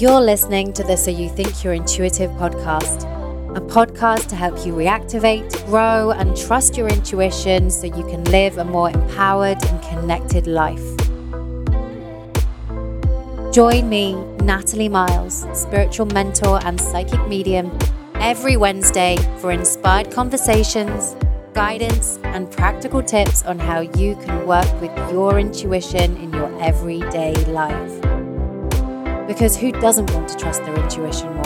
You're listening to the So You Think You're Intuitive podcast, a podcast to help you reactivate, grow, and trust your intuition so you can live a more empowered and connected life. Join me, Natalie Miles, spiritual mentor and psychic medium, every Wednesday for inspired conversations, guidance, and practical tips on how you can work with your intuition in your everyday life. Because who doesn't want to trust their intuition more?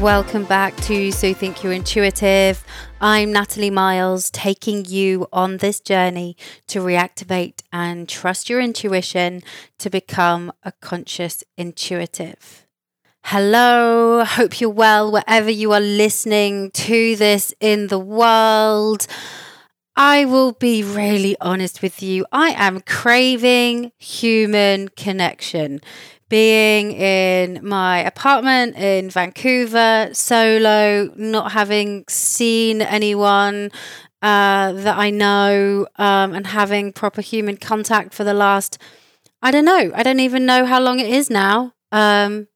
Welcome back to So Think You're Intuitive. I'm Natalie Miles, taking you on this journey to reactivate and trust your intuition to become a conscious intuitive. Hello, hope you're well wherever you are listening to this in the world. I will be really honest with you. I am craving human connection. Being in my apartment in Vancouver, solo, not having seen anyone uh, that I know, um, and having proper human contact for the last, I don't know, I don't even know how long it is now. Um,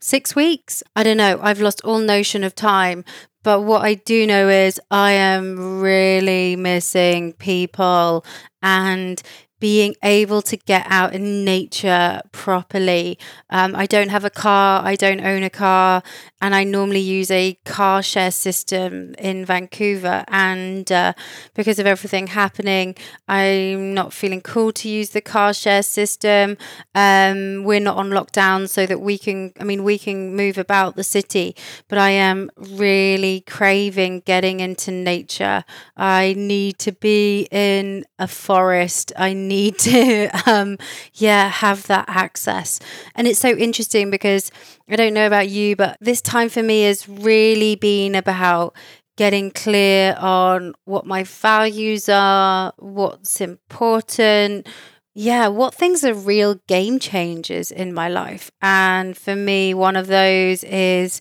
six weeks. I don't know. I've lost all notion of time. But what I do know is I am really missing people and being able to get out in nature properly. Um, I don't have a car, I don't own a car, and I normally use a car share system in Vancouver. And uh, because of everything happening, I'm not feeling cool to use the car share system. Um, we're not on lockdown so that we can, I mean, we can move about the city, but I am really craving getting into nature. I need to be in a forest. I need to, um, yeah, have that access. And it's so interesting because I don't know about you, but this time for me has really been about getting clear on what my values are, what's important. Yeah, what things are real game changers in my life. And for me, one of those is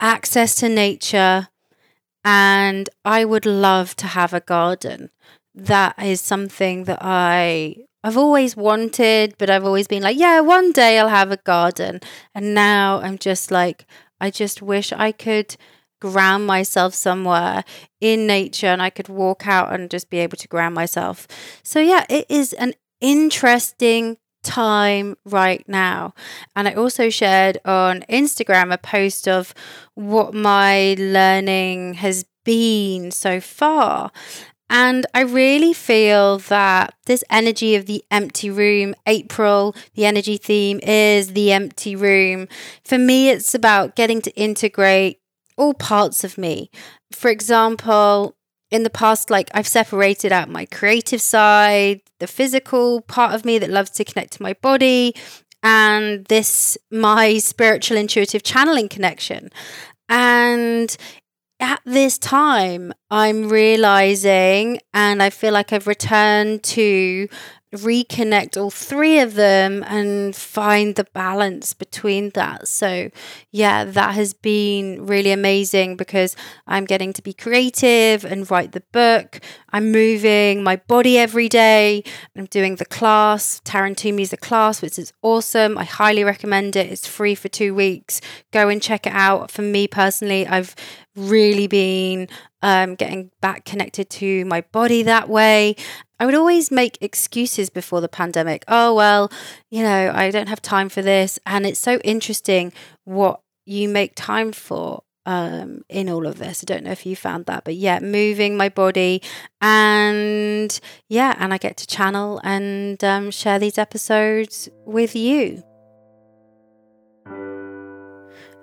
access to nature. And I would love to have a garden. That is something that I I've always wanted, but I've always been like, yeah, one day I'll have a garden. And now I'm just like, I just wish I could ground myself somewhere in nature and I could walk out and just be able to ground myself. So, yeah, it is an interesting time right now. And I also shared on Instagram a post of what my learning has been so far. And I really feel that this energy of the empty room, April, the energy theme is the empty room. For me, it's about getting to integrate all parts of me. For example, in the past, like I've separated out my creative side, the physical part of me that loves to connect to my body, and this, my spiritual intuitive channeling connection. And at this time, I'm realizing, and I feel like I've returned to reconnect all three of them and find the balance between that. So, yeah, that has been really amazing because I'm getting to be creative and write the book. I'm moving my body every day. I'm doing the class. Taryn Toomey's is a class, which is awesome. I highly recommend it. It's free for two weeks. Go and check it out. For me personally, I've really been um, getting back connected to my body that way. I would always make excuses before the pandemic. Oh, well, you know, I don't have time for this. And it's so interesting what you make time for um, in all of this. I don't know if you found that, but yeah, moving my body and yeah, and I get to channel and um, share these episodes with you.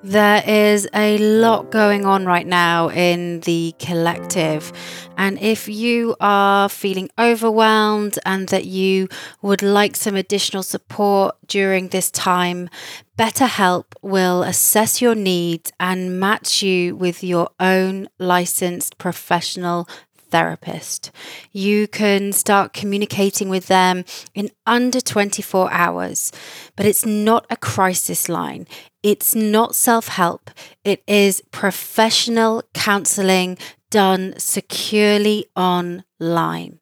There is a lot going on right now in the collective. And if you are feeling overwhelmed and that you would like some additional support during this time, BetterHelp will assess your needs and match you with your own licensed professional therapist. You can start communicating with them in under 24 hours, but it's not a crisis line. It's not self help. It is professional counseling done securely online.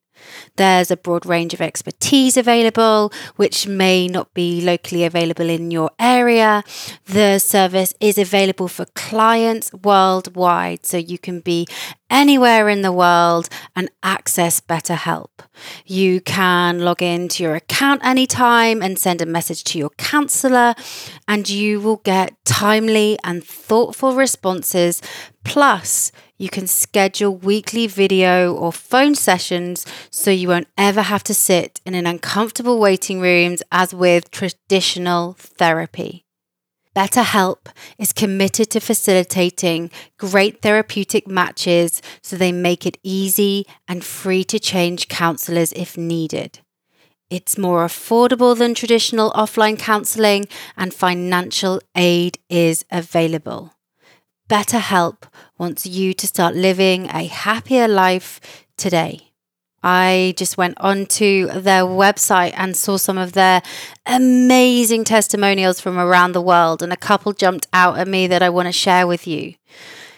There's a broad range of expertise available, which may not be locally available in your area. The service is available for clients worldwide, so you can be anywhere in the world and access BetterHelp. You can log into your account anytime and send a message to your counselor, and you will get timely and thoughtful responses. Plus, you can schedule weekly video or phone sessions so you won't ever have to sit in an uncomfortable waiting rooms as with traditional therapy. BetterHelp is committed to facilitating great therapeutic matches so they make it easy and free to change counselors if needed. It's more affordable than traditional offline counseling, and financial aid is available. BetterHelp wants you to start living a happier life today. I just went onto their website and saw some of their amazing testimonials from around the world, and a couple jumped out at me that I want to share with you.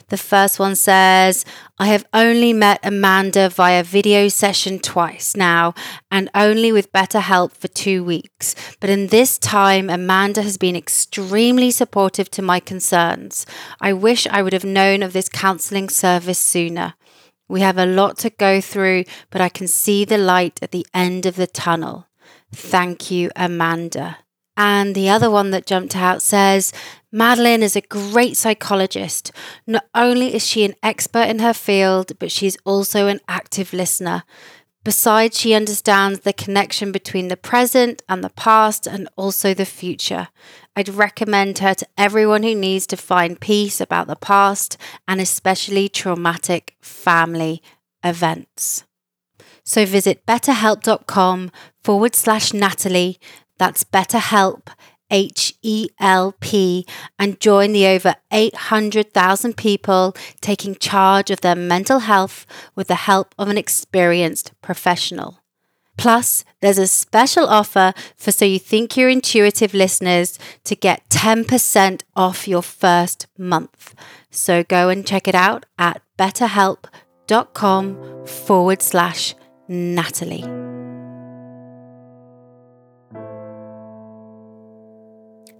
The first one says, I have only met Amanda via video session twice now and only with BetterHelp for two weeks. But in this time, Amanda has been extremely supportive to my concerns. I wish I would have known of this counseling service sooner. We have a lot to go through, but I can see the light at the end of the tunnel. Thank you, Amanda. And the other one that jumped out says, Madeline is a great psychologist. Not only is she an expert in her field, but she's also an active listener. Besides, she understands the connection between the present and the past and also the future. I'd recommend her to everyone who needs to find peace about the past and especially traumatic family events. So visit betterhelp.com forward slash Natalie. That's BetterHelp, H E L P, and join the over 800,000 people taking charge of their mental health with the help of an experienced professional. Plus, there's a special offer for So You Think You're Intuitive listeners to get 10% off your first month. So go and check it out at betterhelp.com forward slash Natalie.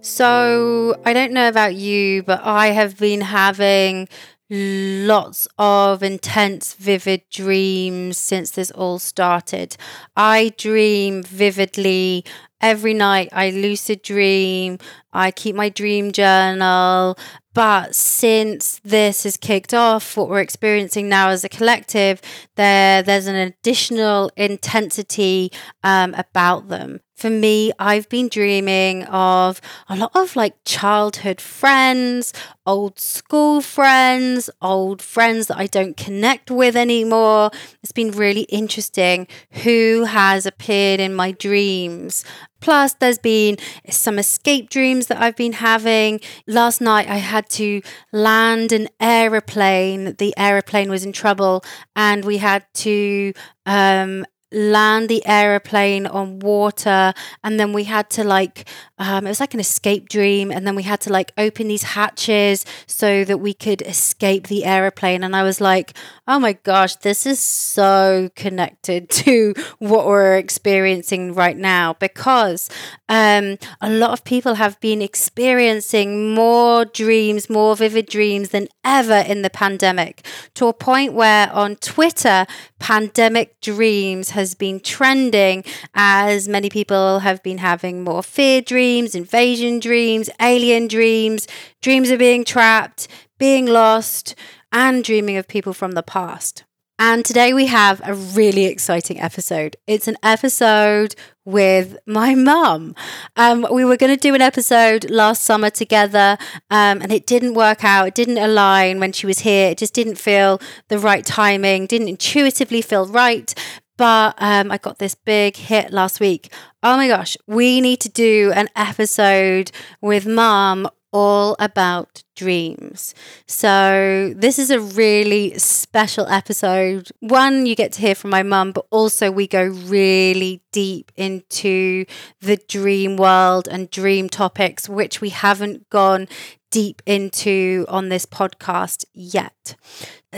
So, I don't know about you, but I have been having lots of intense, vivid dreams since this all started. I dream vividly every night. I lucid dream. I keep my dream journal. But since this has kicked off, what we're experiencing now as a collective, there there's an additional intensity um, about them. For me, I've been dreaming of a lot of like childhood friends, old school friends, old friends that I don't connect with anymore. It's been really interesting who has appeared in my dreams. Plus, there's been some escape dreams that I've been having. Last night, I had to land an aeroplane. The aeroplane was in trouble, and we had to um, land the aeroplane on water and then we had to like um, it was like an escape dream and then we had to like open these hatches so that we could escape the aeroplane. And i was like oh my gosh this is so connected to what we're experiencing right now. Because um, a lot of people have been experiencing more dreams more vivid dreams than ever in the pandemic to a point where on twitter pandemic dreams has been trending as many people have been having more fear dreams, invasion dreams, alien dreams, dreams of being trapped, being lost, and dreaming of people from the past. And today we have a really exciting episode. It's an episode with my mum. Um, we were going to do an episode last summer together, um, and it didn't work out. It didn't align when she was here. It just didn't feel the right timing, didn't intuitively feel right. But um, I got this big hit last week. Oh my gosh, we need to do an episode with mum all about dreams. So, this is a really special episode. One, you get to hear from my mum, but also we go really deep into the dream world and dream topics, which we haven't gone deep into on this podcast yet.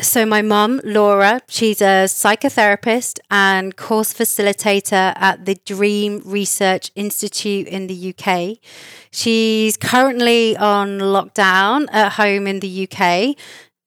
So, my mum, Laura, she's a psychotherapist and course facilitator at the Dream Research Institute in the UK. She's currently on lockdown at home in the UK.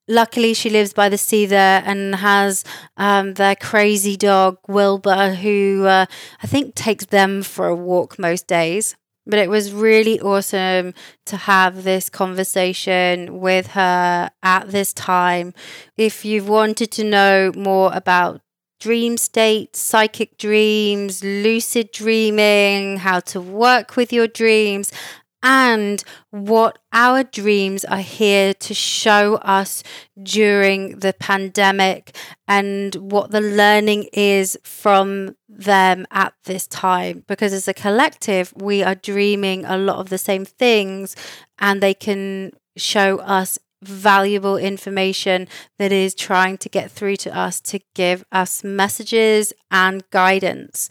Luckily, she lives by the sea there and has um, their crazy dog, Wilbur, who uh, I think takes them for a walk most days. But it was really awesome to have this conversation with her at this time. If you've wanted to know more about dream states, psychic dreams, lucid dreaming, how to work with your dreams, and what our dreams are here to show us during the pandemic and what the learning is from them at this time. Because as a collective, we are dreaming a lot of the same things and they can show us valuable information that is trying to get through to us to give us messages and guidance.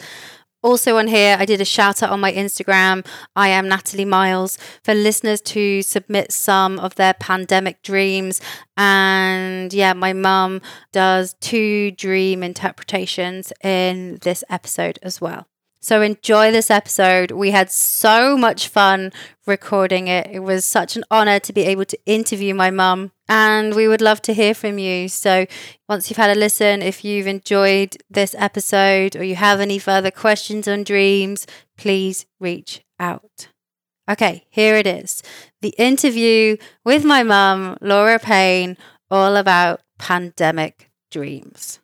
Also, on here, I did a shout out on my Instagram. I am Natalie Miles for listeners to submit some of their pandemic dreams. And yeah, my mum does two dream interpretations in this episode as well. So enjoy this episode. We had so much fun recording it. It was such an honor to be able to interview my mum, and we would love to hear from you. So once you've had a listen, if you've enjoyed this episode or you have any further questions on dreams, please reach out. Okay, here it is the interview with my mum, Laura Payne, all about pandemic dreams.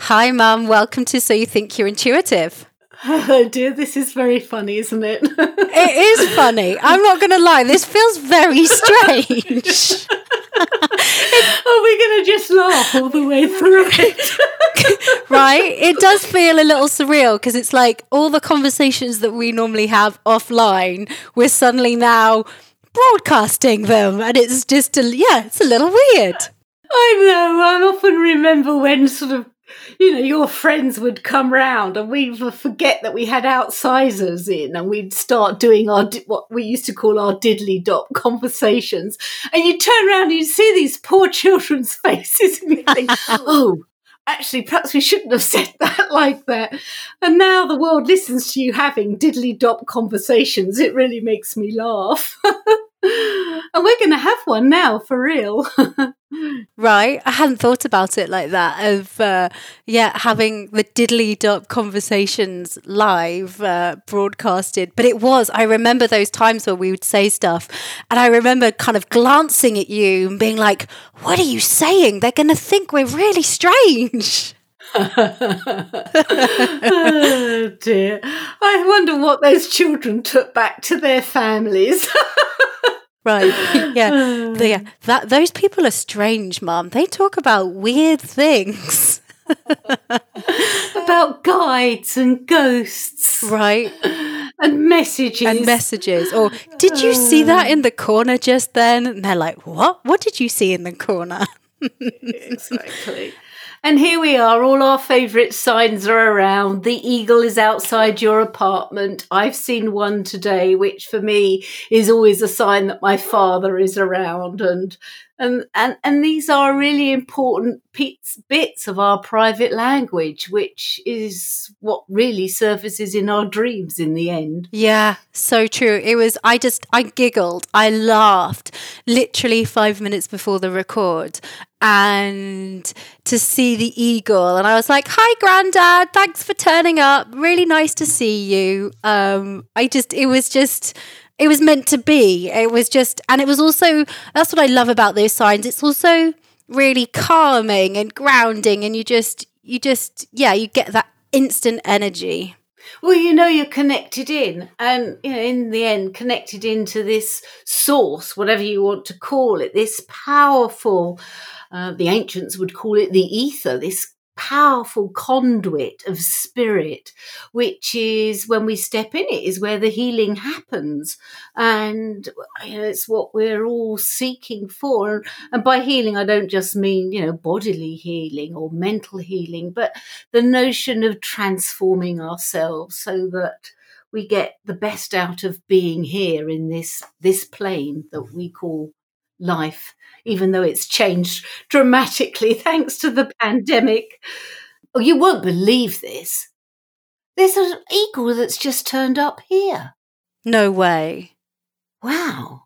Hi, Mum. Welcome to So You Think You're Intuitive. Oh dear, this is very funny, isn't it? it is funny. I'm not going to lie. This feels very strange. Are we going to just laugh all the way through it? right? It does feel a little surreal because it's like all the conversations that we normally have offline, we're suddenly now broadcasting them. And it's just, a, yeah, it's a little weird. I know. I often remember when sort of you know, your friends would come round and we'd forget that we had outsizers in and we'd start doing our, what we used to call our diddly dot conversations. And you'd turn around and you'd see these poor children's faces and you'd think, oh, actually, perhaps we shouldn't have said that like that. And now the world listens to you having diddly dot conversations. It really makes me laugh. And we're going to have one now for real. right. I hadn't thought about it like that of, uh, yeah, having the diddly dot conversations live uh, broadcasted. But it was, I remember those times where we would say stuff and I remember kind of glancing at you and being like, what are you saying? They're going to think we're really strange. Oh dear. I wonder what those children took back to their families. Right. Yeah. yeah. That those people are strange, Mum. They talk about weird things. about guides and ghosts. Right. And messages. And messages. Or did you see that oh. in the corner just then? And they're like, What? What did you see in the corner? exactly. And here we are, all our favourite signs are around. The eagle is outside your apartment. I've seen one today, which for me is always a sign that my father is around. And and and, and these are really important bits, bits of our private language, which is what really surfaces in our dreams in the end. Yeah, so true. It was. I just I giggled, I laughed, literally five minutes before the record, and to see the eagle and i was like hi granddad thanks for turning up really nice to see you um i just it was just it was meant to be. It was just, and it was also, that's what I love about those signs. It's also really calming and grounding, and you just, you just, yeah, you get that instant energy. Well, you know, you're connected in, and you know, in the end, connected into this source, whatever you want to call it, this powerful, uh, the ancients would call it the ether, this powerful conduit of spirit, which is when we step in it, is where the healing happens. And you know, it's what we're all seeking for. And by healing, I don't just mean, you know, bodily healing or mental healing, but the notion of transforming ourselves so that we get the best out of being here in this this plane that we call life, mm. even though it's changed dramatically thanks to the pandemic. Oh, you won't believe this. There's an eagle that's just turned up here. No way. Wow.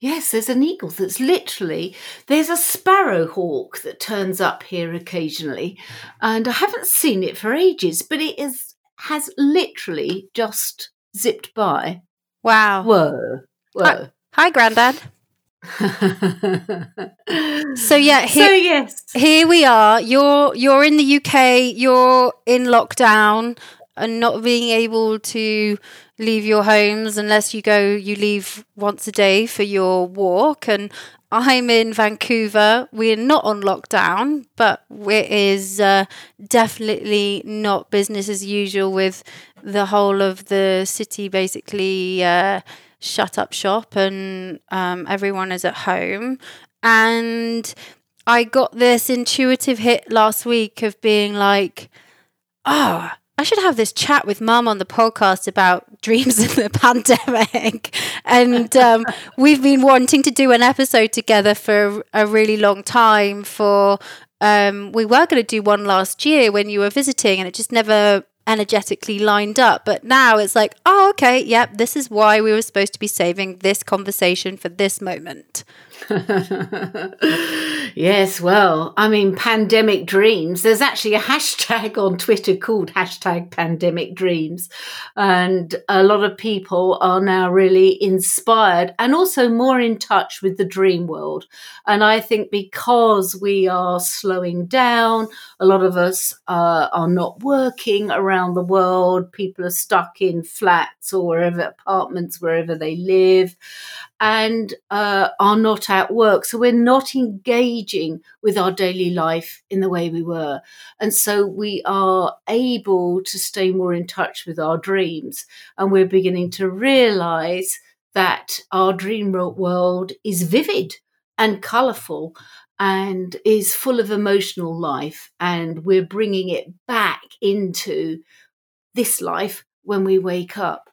Yes, there's an eagle that's literally there's a sparrow hawk that turns up here occasionally, and I haven't seen it for ages, but it is has literally just zipped by. Wow. Whoa. Whoa. Hi, hi Grandad. So yeah, here, so yes, here we are. You're you're in the UK. You're in lockdown and not being able to leave your homes unless you go. You leave once a day for your walk, and I'm in Vancouver. We're not on lockdown, but it is uh, definitely not business as usual with the whole of the city basically. Uh, shut up shop and um, everyone is at home. And I got this intuitive hit last week of being like, oh, I should have this chat with mum on the podcast about dreams in the pandemic. and um, we've been wanting to do an episode together for a really long time. For um, we were going to do one last year when you were visiting, and it just never energetically lined up. But now it's like, oh, okay, yep, this is why we were supposed to be saving this conversation for this moment. yes, well, I mean, pandemic dreams. There's actually a hashtag on Twitter called hashtag pandemic dreams. And a lot of people are now really inspired and also more in touch with the dream world. And I think because we are slowing down, a lot of us uh, are not working around the world. People are stuck in flats or wherever, apartments, wherever they live and uh, are not at work. So we're not engaging with our daily life in the way we were. And so we are able to stay more in touch with our dreams. And we're beginning to realize that our dream world is vivid and colorful and is full of emotional life. And we're bringing it back into this life when we wake up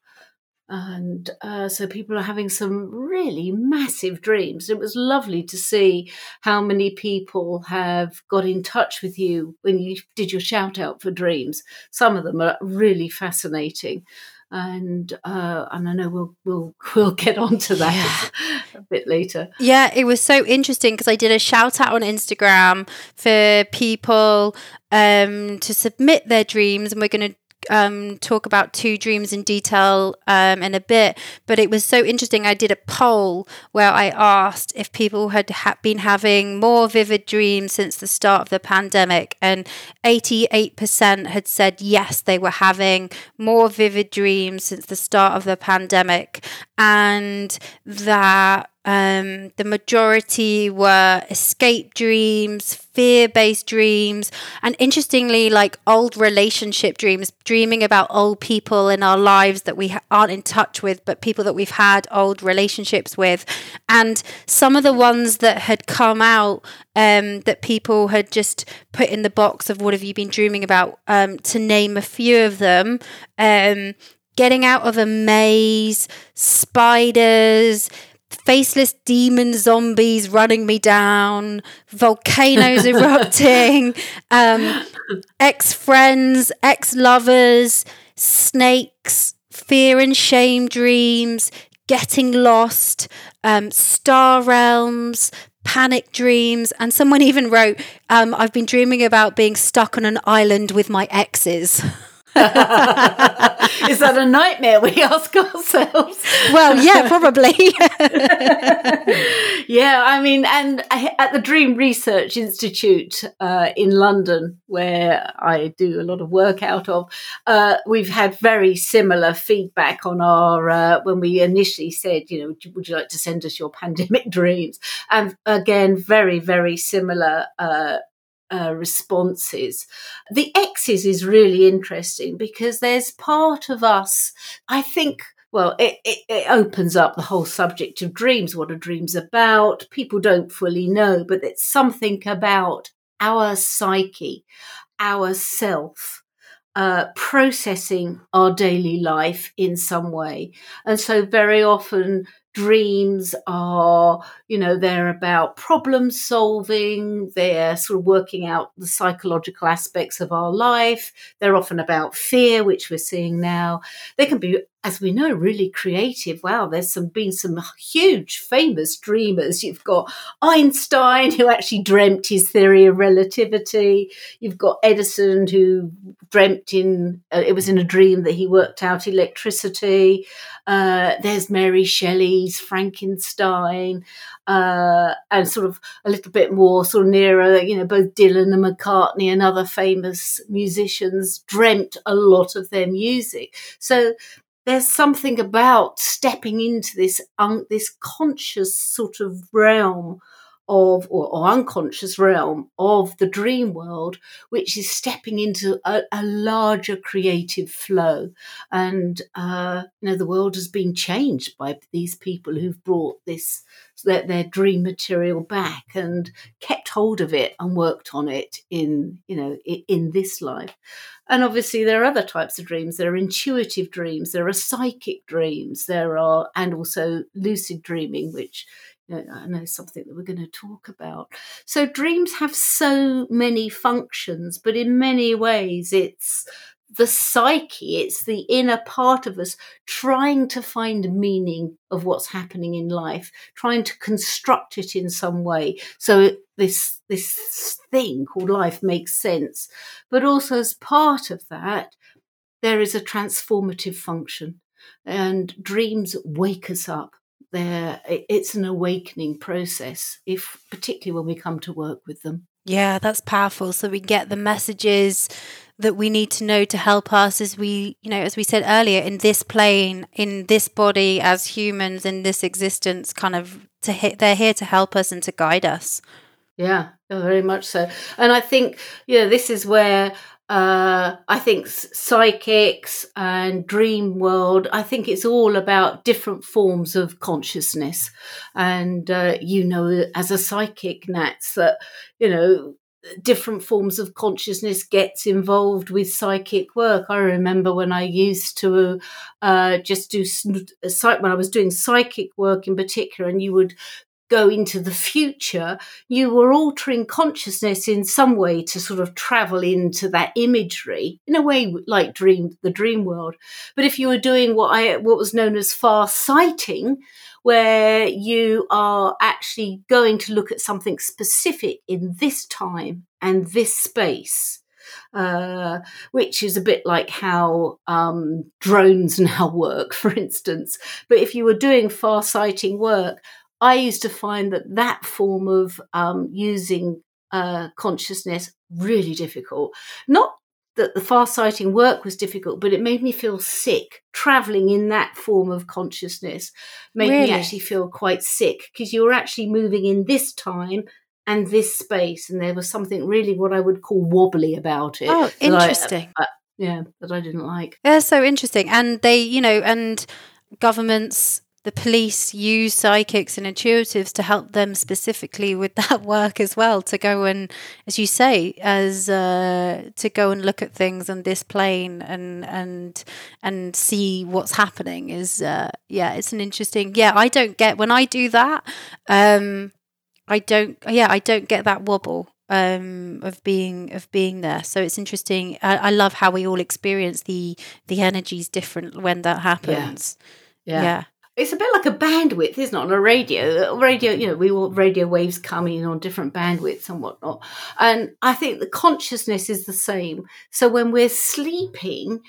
and uh, so people are having some really massive dreams. It was lovely to see how many people have got in touch with you when you did your shout out for dreams. Some of them are really fascinating, and uh, and I know we'll we'll we'll get onto that yeah. a bit later. Yeah, it was so interesting because I did a shout out on Instagram for people um, to submit their dreams, and we're going to um, talk about two dreams in detail um, in a bit, but it was so interesting. I did a poll where I asked if people had ha- been having more vivid dreams since the start of the pandemic, and 88% had said yes, they were having more vivid dreams since the start of the pandemic, and that um, the majority were escape dreams, fear based dreams, and interestingly, like old relationship dreams, dreaming about old people in our lives that we aren't in touch with, but people that we've had old relationships with. And some of the ones that had come out um, that people had just put in the box of what have you been dreaming about, um, to name a few of them. Um, getting out of a maze, spiders, faceless demon zombies running me down, volcanoes erupting, um, ex friends, ex lovers, snakes, fear and shame dreams, getting lost, um, star realms. Panic dreams, and someone even wrote, um, I've been dreaming about being stuck on an island with my exes. Is that a nightmare? We ask ourselves. Well, yeah, probably. yeah, I mean, and at the Dream Research Institute uh, in London, where I do a lot of work out of, uh, we've had very similar feedback on our uh, when we initially said, you know, would you like to send us your pandemic dreams? And again, very, very similar uh, responses. The X's is really interesting because there's part of us, I think. Well, it, it, it, opens up the whole subject of dreams. What are dreams about? People don't fully know, but it's something about our psyche, our self, uh, processing our daily life in some way. And so, very often, dreams are, you know, they're about problem solving, they're sort of working out the psychological aspects of our life, they're often about fear, which we're seeing now. They can be as we know, really creative. Wow, there's some been some huge famous dreamers. You've got Einstein, who actually dreamt his theory of relativity. You've got Edison, who dreamt in uh, it was in a dream that he worked out electricity. Uh, there's Mary Shelley's Frankenstein, uh, and sort of a little bit more sort of nearer, you know, both Dylan and McCartney and other famous musicians dreamt a lot of their music. So there's something about stepping into this un, this conscious sort of realm of or, or, unconscious realm of the dream world which is stepping into a, a larger creative flow. And uh, you know the world has been changed by these people who've brought this their, their dream material back and kept hold of it and worked on it in you know in, in this life. And obviously, there are other types of dreams. There are intuitive dreams, there are psychic dreams, there are, and also lucid dreaming, which Uh, I know something that we're going to talk about. So, dreams have so many functions, but in many ways, it's the psyche, it's the inner part of us trying to find meaning of what's happening in life, trying to construct it in some way. So this this thing called life makes sense. But also as part of that, there is a transformative function. And dreams wake us up. There, it's an awakening process, if particularly when we come to work with them. Yeah, that's powerful. So we get the messages that we need to know to help us as we, you know, as we said earlier, in this plane, in this body, as humans, in this existence, kind of to hit, they're here to help us and to guide us. Yeah, very much so. And I think, yeah, this is where uh, I think psychics and dream world, I think it's all about different forms of consciousness. And uh, you know, as a psychic, Nats, that, you know, different forms of consciousness gets involved with psychic work. I remember when I used to uh, just do when I was doing psychic work in particular, and you would go into the future, you were altering consciousness in some way to sort of travel into that imagery in a way like dream the dream world. But if you were doing what I what was known as far sighting, where you are actually going to look at something specific in this time and this space. Uh, which is a bit like how um, drones now work, for instance. But if you were doing far sighting work, I used to find that that form of um, using uh, consciousness really difficult. Not that the far sighting work was difficult, but it made me feel sick. Traveling in that form of consciousness made really? me actually feel quite sick because you were actually moving in this time and this space, and there was something really what I would call wobbly about it. Oh, interesting. I, uh, yeah, that I didn't like. Yeah, so interesting. And they, you know, and governments the police use psychics and intuitives to help them specifically with that work as well to go and as you say as uh, to go and look at things on this plane and and and see what's happening is uh, yeah it's an interesting yeah i don't get when i do that um i don't yeah i don't get that wobble um, of being of being there. So it's interesting. I, I, love how we all experience the the energies different when that happens. Yeah. yeah. yeah it's a bit like a bandwidth, isn't it? On a radio, radio, you know, we all radio waves come in on different bandwidths and whatnot. And I think the consciousness is the same. So when we're sleeping,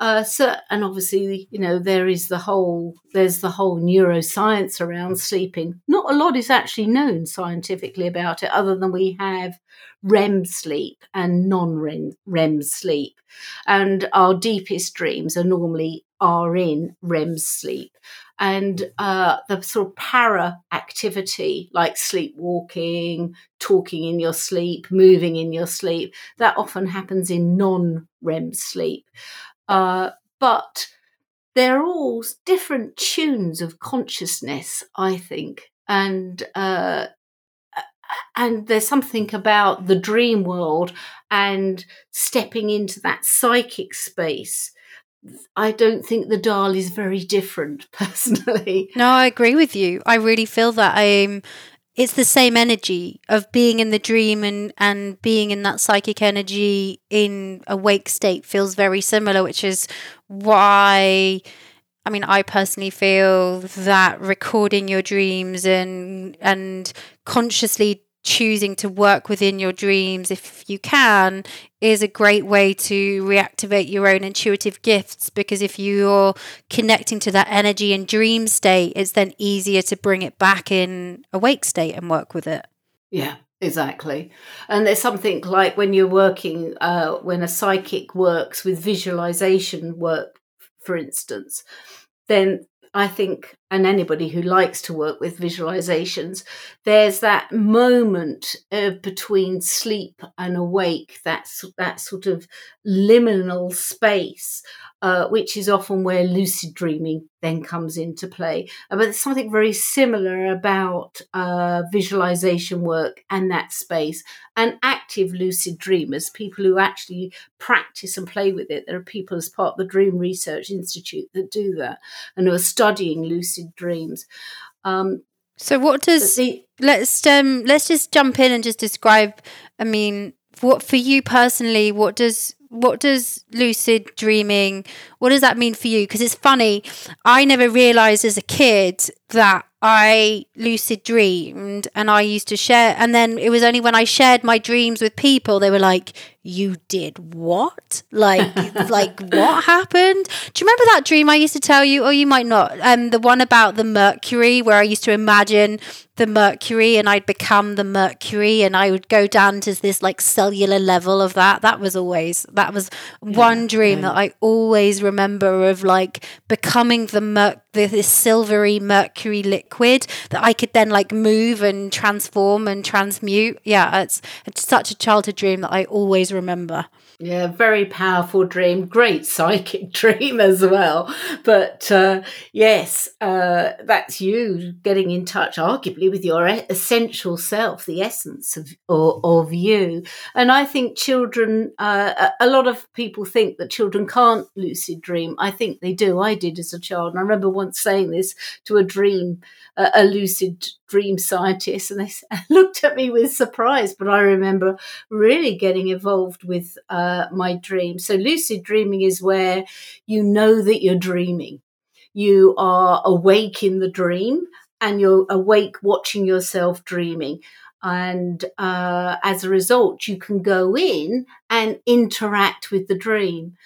uh, so, and obviously, you know, there is the whole there's the whole neuroscience around sleeping. Not a lot is actually known scientifically about it, other than we have REM sleep and non-REM REM sleep, and our deepest dreams are normally are in REM sleep and uh, the sort of para activity like sleepwalking, talking in your sleep, moving in your sleep, that often happens in non REM sleep. Uh, but they're all different tunes of consciousness, I think. And uh, and there's something about the dream world and stepping into that psychic space I don't think the doll is very different personally. No, I agree with you. I really feel that I'm it's the same energy of being in the dream and and being in that psychic energy in awake state feels very similar, which is why I mean, I personally feel that recording your dreams and and consciously choosing to work within your dreams if you can is a great way to reactivate your own intuitive gifts because if you're connecting to that energy and dream state it's then easier to bring it back in awake state and work with it. Yeah exactly. And there's something like when you're working uh, when a psychic works with visualization work for instance then I think, and anybody who likes to work with visualizations, there's that moment uh, between sleep and awake, that's that sort of liminal space uh, which is often where lucid dreaming then comes into play. Uh, but there's something very similar about uh, visualization work and that space. And active lucid dreamers, people who actually practice and play with it. There are people as part of the Dream Research Institute that do that and who are studying lucid dreams. Um, so, what does the, let's um, let's just jump in and just describe. I mean, what for you personally? What does what does lucid dreaming what does that mean for you because it's funny i never realized as a kid that i lucid dreamed and i used to share and then it was only when i shared my dreams with people they were like you did what like like what happened do you remember that dream i used to tell you or you might not um the one about the mercury where i used to imagine the mercury and I'd become the mercury and I would go down to this like cellular level of that. That was always that was yeah, one dream yeah. that I always remember of like becoming the mer- the, this silvery mercury liquid that I could then like move and transform and transmute. Yeah, it's, it's such a childhood dream that I always remember. Yeah, very powerful dream, great psychic dream as well. But uh, yes, uh, that's you getting in touch, arguably, with your essential self, the essence of of, of you. And I think children, uh, a lot of people think that children can't lucid dream. I think they do. I did as a child, and I remember once saying this to a dream a, lucid dream scientist, and they looked at me with surprise. But I remember really getting involved with uh, my dream. So, lucid dreaming is where you know that you're dreaming. You are awake in the dream, and you're awake watching yourself dreaming. And uh, as a result, you can go in and interact with the dream.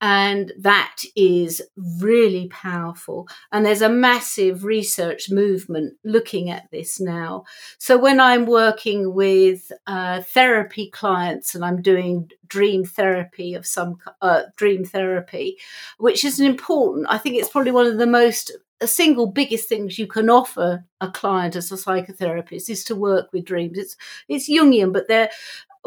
And that is really powerful. And there's a massive research movement looking at this now. So when I'm working with uh, therapy clients and I'm doing dream therapy of some uh, dream therapy, which is an important, I think it's probably one of the most a single biggest things you can offer a client as a psychotherapist is to work with dreams. It's it's Jungian, but they're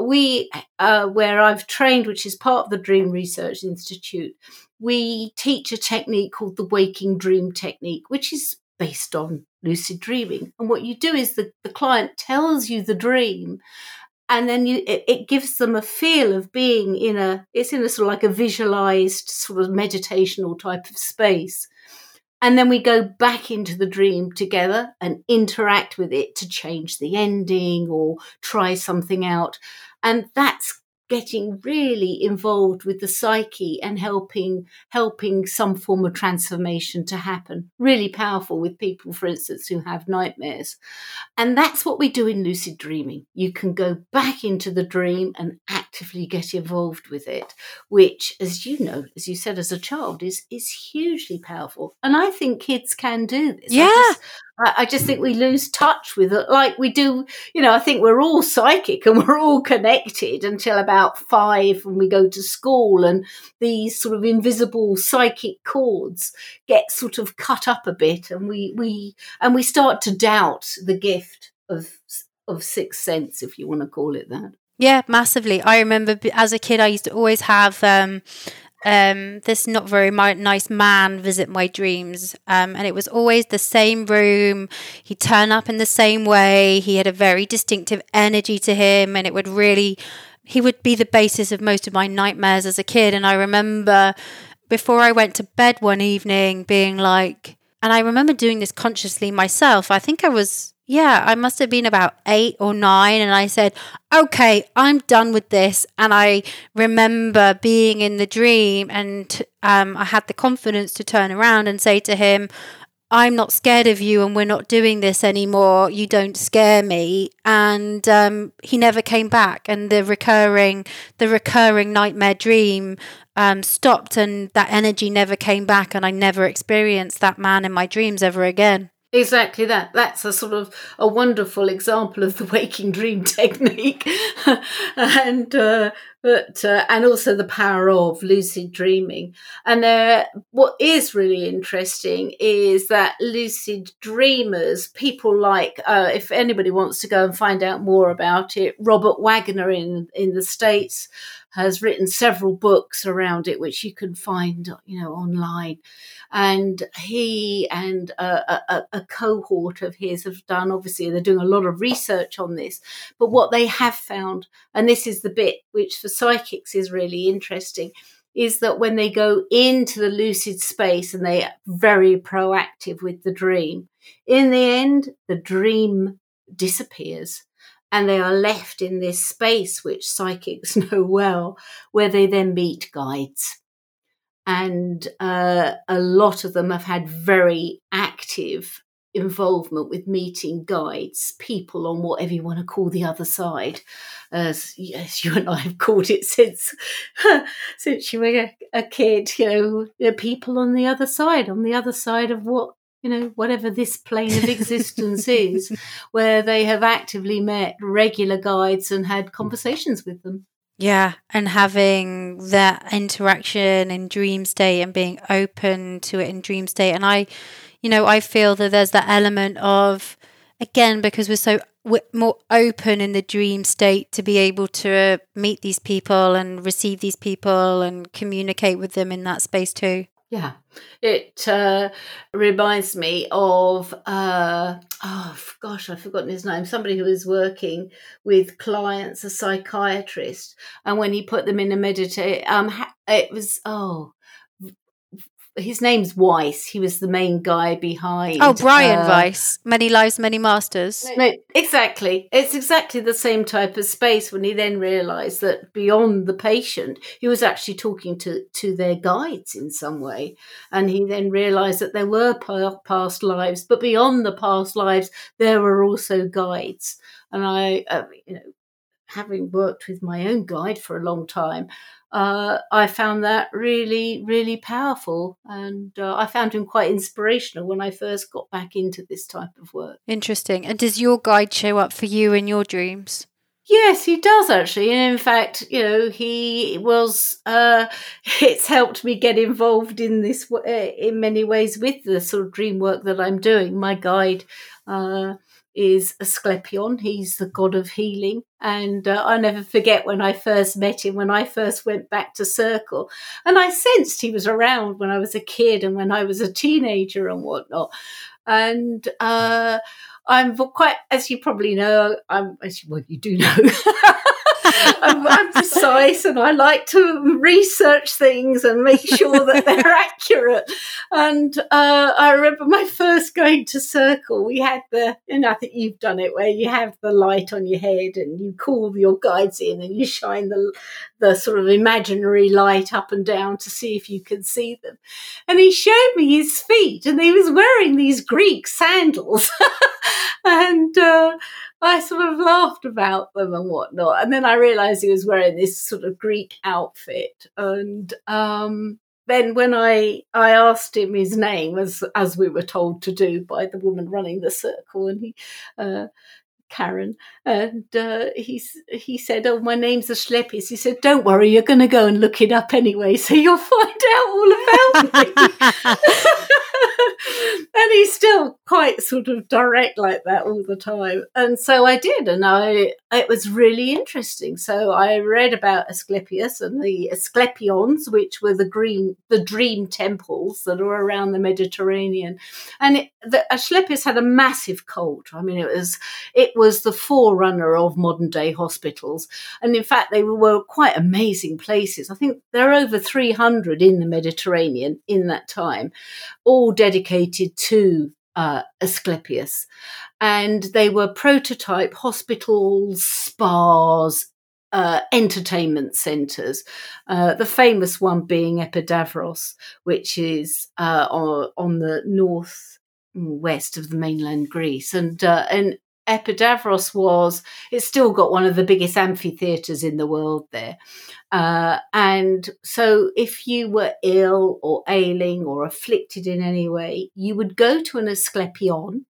we, uh, where I've trained, which is part of the Dream Research Institute, we teach a technique called the waking dream technique, which is based on lucid dreaming. And what you do is the, the client tells you the dream and then you it, it, gives them a feel of being in a it's in a sort of like a visualized sort of meditational type of space and then we go back into the dream together and interact with it to change the ending or try something out and that's getting really involved with the psyche and helping helping some form of transformation to happen. Really powerful with people for instance who have nightmares. And that's what we do in lucid dreaming. You can go back into the dream and actively get involved with it which as you know as you said as a child is is hugely powerful. And i think kids can do this. Yeah. I just, I, just think we lose touch with it, like we do. You know, I think we're all psychic and we're all connected until about five when we go to school, and these sort of invisible psychic cords get sort of cut up a bit, and we we and we start to doubt the gift of of sixth sense, if you want to call it that. Yeah, massively. I remember as a kid, I used to always have um, um, this not very nice man visit my dreams. Um, and it was always the same room. He'd turn up in the same way. He had a very distinctive energy to him, and it would really, he would be the basis of most of my nightmares as a kid. And I remember before I went to bed one evening being like, and I remember doing this consciously myself. I think I was yeah, I must have been about eight or nine. And I said, okay, I'm done with this. And I remember being in the dream and um, I had the confidence to turn around and say to him, I'm not scared of you and we're not doing this anymore. You don't scare me. And um, he never came back. And the recurring, the recurring nightmare dream um, stopped and that energy never came back. And I never experienced that man in my dreams ever again. Exactly that. That's a sort of a wonderful example of the waking dream technique, and uh, but uh, and also the power of lucid dreaming. And uh, what is really interesting is that lucid dreamers, people like, uh, if anybody wants to go and find out more about it, Robert Waggoner in in the states has written several books around it, which you can find, you know, online and he and a, a, a, cohort of his have done obviously they're doing a lot of research on this but what they have found and this is the bit which for psychics is really interesting is that when they go into the lucid space and they are very proactive with the dream in the end the dream disappears and they are left in this space which psychics know well where they then meet guides and uh, a lot of them have had very active involvement with meeting guides, people on whatever you want to call the other side, as yes, you and I have called it since since you were a, a kid. You know, people on the other side, on the other side of what you know, whatever this plane of existence is, where they have actively met regular guides and had conversations with them. Yeah, and having that interaction in dream state and being open to it in dream state. And I, you know, I feel that there's that element of, again, because we're so we're more open in the dream state to be able to meet these people and receive these people and communicate with them in that space too. Yeah, it uh, reminds me of uh, oh gosh, I've forgotten his name. Somebody who was working with clients, a psychiatrist, and when he put them in a meditate, um, it was oh his name's Weiss. He was the main guy behind. Oh, Brian uh, Weiss. Many lives, many masters. No, exactly. It's exactly the same type of space. When he then realised that beyond the patient, he was actually talking to to their guides in some way, and he then realised that there were past lives, but beyond the past lives, there were also guides. And I, uh, you know, having worked with my own guide for a long time, uh, I found that really, really powerful. And uh, I found him quite inspirational when I first got back into this type of work. Interesting. And does your guide show up for you in your dreams? Yes, he does actually. And in fact, you know, he was, uh, it's helped me get involved in this uh, in many ways with the sort of dream work that I'm doing. My guide, uh, is Asclepion. He's the god of healing. And uh, I never forget when I first met him, when I first went back to Circle. And I sensed he was around when I was a kid and when I was a teenager and whatnot. And uh, I'm quite, as you probably know, I'm, as you, well, you do know. I'm, I'm, precise and I like to research things and make sure that they're accurate. And uh, I remember my first going to Circle, we had the, and I think you've done it, where you have the light on your head and you call your guides in and you shine the, the sort of imaginary light up and down to see if you can see them. And he showed me his feet and he was wearing these Greek sandals. and uh, I sort of laughed about them and whatnot. And then I realized he was wearing this sort of Greek outfit. And um, then when I I asked him his name, as as we were told to do by the woman running the circle, and he uh, Karen, and uh, he he said, "Oh, my name's Asclepius." He said, "Don't worry, you're going to go and look it up anyway, so you'll find out all about me." and he's still quite sort of direct like that all the time. And so I did, and I it was really interesting. So I read about Asclepius and the Asclepions, which were the green the dream temples that are around the Mediterranean. And it, the Asclepius had a massive cult. I mean, it was it was the forerunner of modern day hospitals, and in fact, they were quite amazing places. I think there are over three hundred in the Mediterranean in that time, all dedicated to uh, Asclepius. And they were prototype hospitals, spas, uh, entertainment centres. Uh, the famous one being Epidavros, which is uh, on, on, the north west of the mainland Greece, and uh, and Epidavros was, it's still got one of the biggest amphitheatres in the world there. Uh, and so if you were ill or ailing or afflicted in any way, you would go to an Asclepion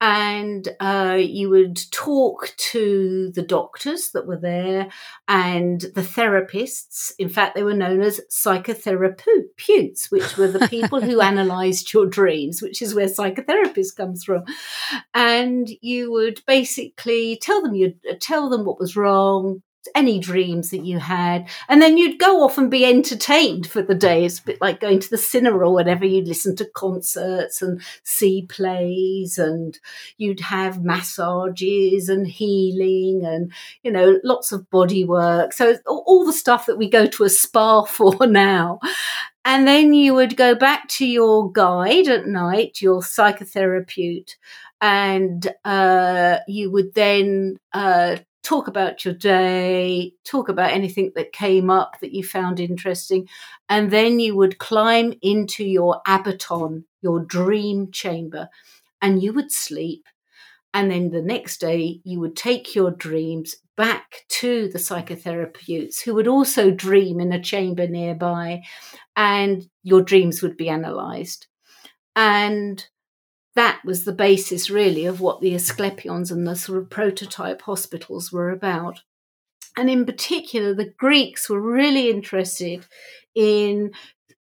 and uh, you would talk to the doctors that were there and the therapists. In fact, they were known as psychotherapeutes, which were the people who analysed your dreams, which is where psychotherapists comes from. And you would basically tell them you tell them what was wrong, any dreams that you had, and then you'd go off and be entertained for the day. It's a bit like going to the cinema or whatever. You'd listen to concerts and see plays, and you'd have massages and healing, and you know, lots of body work. So all the stuff that we go to a spa for now. And then you would go back to your guide at night, your psychotherapist, and uh, you would then uh, talk about your day, talk about anything that came up that you found interesting, and then you would climb into your abaton, your dream chamber, and you would sleep. And then the next day, you would take your dreams back to the psychotherapists who would also dream in a chamber nearby, and your dreams would be analysed. And that was the basis really of what the Asclepions and the sort of prototype hospitals were about. And in particular, the Greeks were really interested in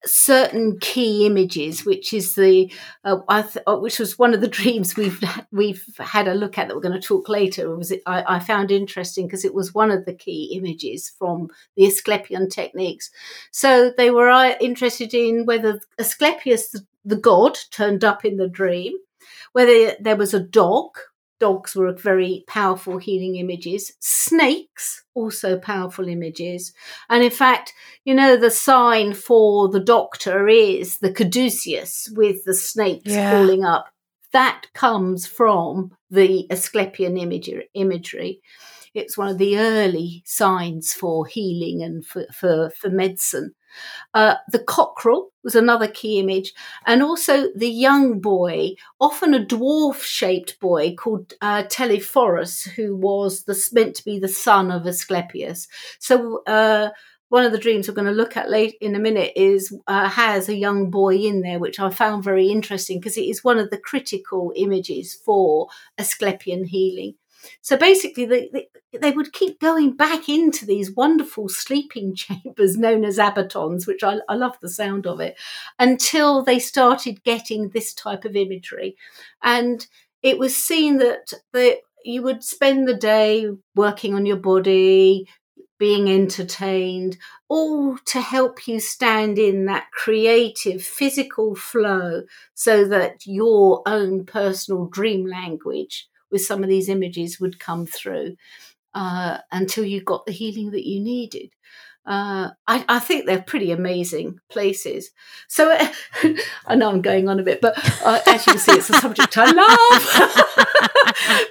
certain key images, which is the uh, th- uh, which was one of the dreams we've we've had a look at that we're going to talk later. Was it, I, I found interesting because it was one of the key images from the Asclepian techniques. So they were uh, interested in whether Asclepius, the, the god, turned up in the dream, whether there was a dog. Dogs were very powerful healing images. Snakes, also powerful images. And in fact, you know, the sign for the doctor is the caduceus with the snakes yeah. crawling up. That comes from the Asclepian imagery. It's one of the early signs for healing and for, for, for medicine. Uh, the cockerel was another key image, and also the young boy, often a dwarf-shaped boy called uh, Telephorus, who was the, meant to be the son of Asclepius. So. Uh, one of the dreams we're going to look at late in a minute is uh, has a young boy in there, which I found very interesting because it is one of the critical images for Asclepian healing. So basically, they, they, they, would keep going back into these wonderful sleeping chambers known as abatons, which I, I love the sound of it, until they started getting this type of imagery. And it was seen that the, you would spend the day working on your body, being entertained, all to help you stand in that creative physical flow so that your own personal dream language with some of these images would come through uh, until you got the healing that you needed. Uh, I, I, think they're pretty amazing places. So uh, I know I'm going on a bit, but uh, as you can see, it's a subject I love.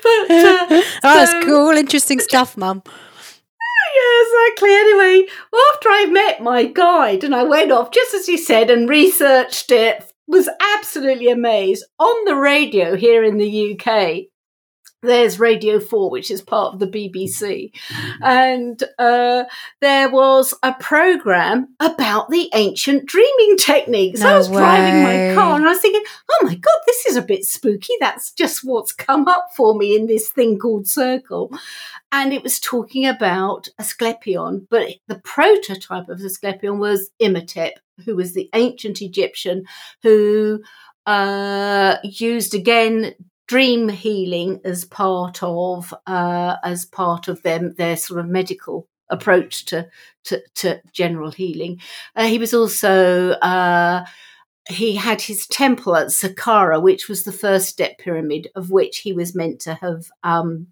but, uh, oh, that's so, cool, interesting stuff, Mum. Yeah, exactly. Anyway, after I met my guide and I went off, just as you said, and researched it, was absolutely amazed on the radio here in the UK there's Radio 4, which is part of the BBC. And uh, there was a program about the ancient dreaming techniques. No I was way. driving my car and I was thinking, oh my God, this is a bit spooky. That's just what's come up for me in this thing called Circle. And it was talking about Asclepion, but the prototype of Asclepion was Imhotep, who was the ancient Egyptian who uh, used again dream healing as part of uh, as part of them their sort of medical approach to to, to general healing. Uh, he was also uh, he had his temple at Saqqara, which was the first step pyramid of which he was meant to have um,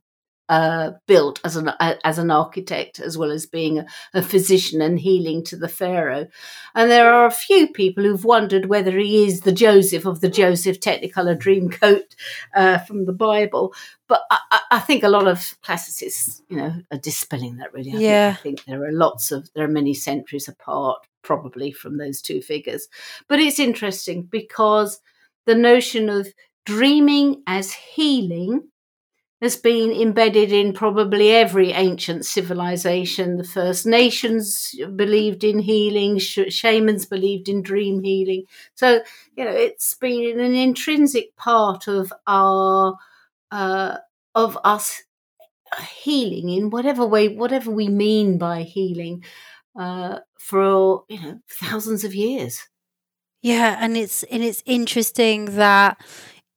uh, built as an as an architect as well as being a, a, physician and healing to the pharaoh. And there are a few people who've wondered whether he is the Joseph of the Joseph Technicolor Dreamcoat uh, from the Bible. But I, I, think a lot of classicists, you know, are dispelling that. Really, I yeah. Think, I think there are lots of there are many centuries apart, probably from those two figures. But it's interesting because the notion of dreaming as healing has been embedded in probably every ancient civilization. The First Nations believed in healing, sh- shamans believed in dream healing. So, you know, it's been an intrinsic part of our, uh, of us healing in whatever way, whatever we mean by healing, uh, for, you know, thousands of years. Yeah. And it's, and it's interesting that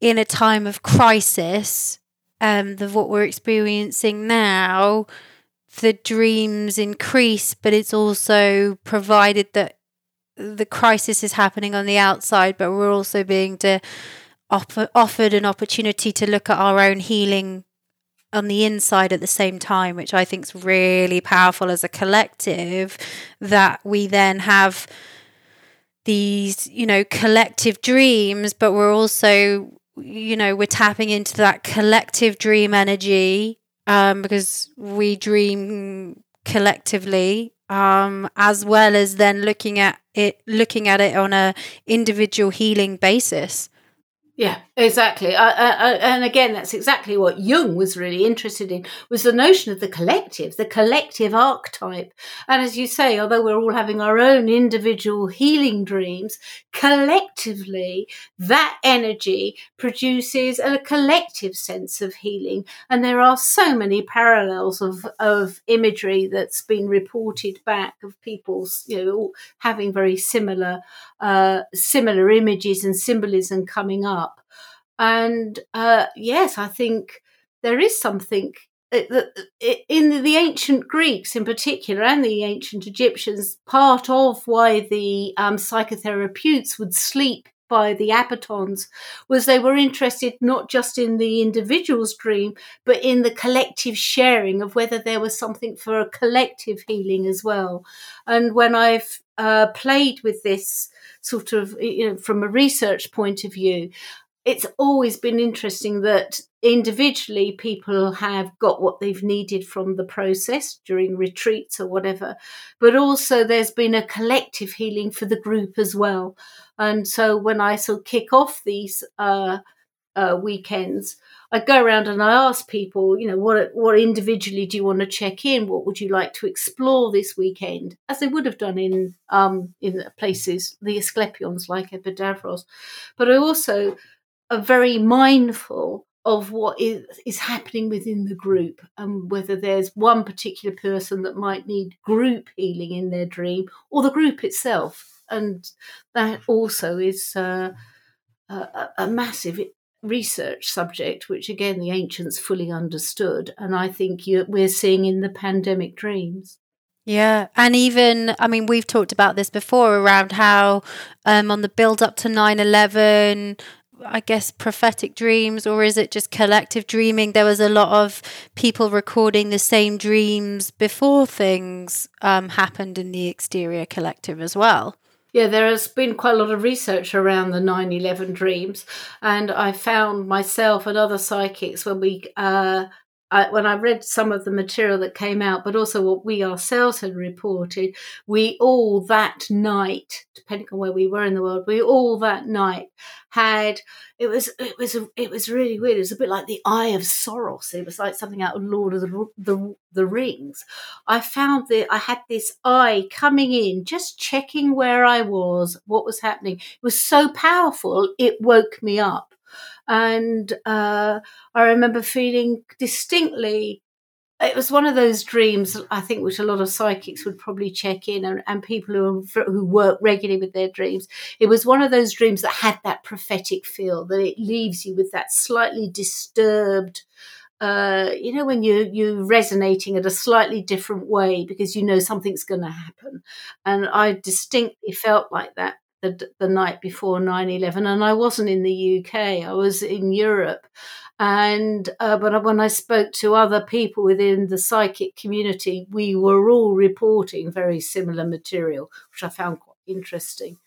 in a time of crisis, um, the what we're experiencing now, the dreams increase, but it's also provided that the crisis is happening on the outside, but we're also being to offer, offered an opportunity to look at our own healing on the inside at the same time, which I think is really powerful as a collective. That we then have these, you know, collective dreams, but we're also you know, we're tapping into that collective dream energy um, because we dream collectively, um, as well as then looking at it, looking at it on a individual healing basis. Yeah, exactly. And again, that's exactly what Jung was really interested in was the notion of the collective, the collective archetype. And as you say, although we're all having our own individual healing dreams, collectively, that energy produces a collective sense of healing. And there are so many parallels of, of imagery that's been reported back of people's, you know, having very similar, uh, similar images and symbolism coming up. And uh, yes, I think there is something uh, in the ancient Greeks, in particular, and the ancient Egyptians, part of why the um, psychotherapeutes would sleep by the abatons was they were interested not just in the individual's dream, but in the collective sharing of whether there was something for a collective healing as well. And when I've uh, played with this sort of, you know, from a research point of view, it's always been interesting that individually people have got what they've needed from the process during retreats or whatever, but also there's been a collective healing for the group as well. And so when I sort of kick off these uh, uh, weekends, I go around and I ask people, you know, what what individually do you want to check in? What would you like to explore this weekend? As they would have done in um, in places, the Asclepions like Epidavros. But I also are very mindful of what is, is happening within the group and whether there's one particular person that might need group healing in their dream or the group itself. And that also is uh, a, a massive research subject, which again the ancients fully understood, and I think you, we're seeing in the pandemic dreams. Yeah, and even I mean we've talked about this before around how um, on the build up to 9/11 I guess prophetic dreams or is it just collective dreaming? There was a lot of people recording the same dreams before things um, happened in the exterior collective as well. Yeah, there has been quite a lot of research around the 9 11 dreams. And I found myself and other psychics when we uh, I, when I read some of the material that came out, but also what we ourselves had reported, we all that night, depending on where we were in the world, we all that night had it was it was it was really weird. It was a bit like the Eye of Sauron. It was like something out of Lord of the the, the Rings. I found that I had this eye coming in, just checking where I was, what was happening. It was so powerful, it woke me up and uh, I remember feeling distinctly it was one of those dreams I think which a lot of psychics would probably check in and, and people who who work regularly with their dreams. It was one of those dreams that had that prophetic feel that it leaves you with that slightly disturbed. Uh, you know when you you're resonating at a slightly different way because you know something's going to happen, and I distinctly felt like that the, the night before 9-11 and i wasn't in the uk i was in europe and uh, but when I spoke to other people within the psychic community, we were all reporting very similar material, which I found quite interesting.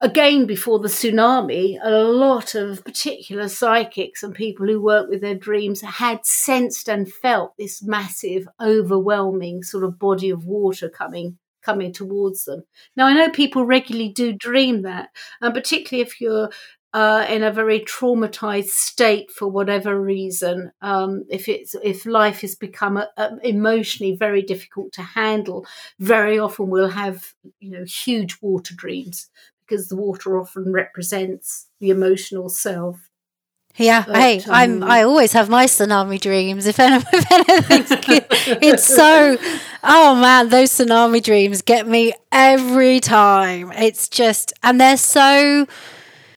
Again, before the tsunami, a lot of particular psychics and people who work with their dreams had sensed and felt this massive, overwhelming sort of body of water coming coming towards them. Now, I know people regularly do dream that, and particularly if you're uh, in a very traumatized state for whatever reason, um, if it's if life has become a, a emotionally very difficult to handle, very often we'll have you know huge water dreams because the water often represents the emotional self. Yeah, but, hey, um, I'm. I always have my tsunami dreams. If, any, if anything's, it's so. Oh man, those tsunami dreams get me every time. It's just, and they're so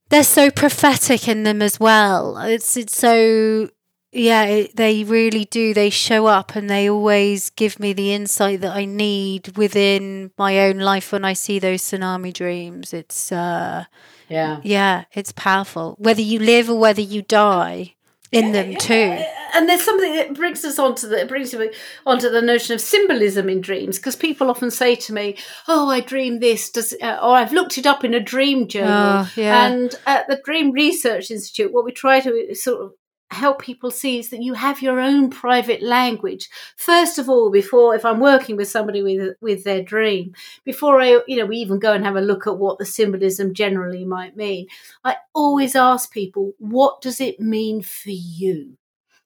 they're so prophetic in them as well. It's it's so yeah, it, they really do. They show up and they always give me the insight that I need within my own life when I see those tsunami dreams. It's uh yeah. Yeah, it's powerful. Whether you live or whether you die in them too. And there's something that brings us onto the brings me onto the notion of symbolism in dreams because people often say to me, "Oh, I dream this," does uh, or I've looked it up in a dream journal. Oh, yeah. And at the Dream Research Institute, what we try to sort of help people see is that you have your own private language. First of all before if i'm working with somebody with with their dream before i you know we even go and have a look at what the symbolism generally might mean i always ask people what does it mean for you?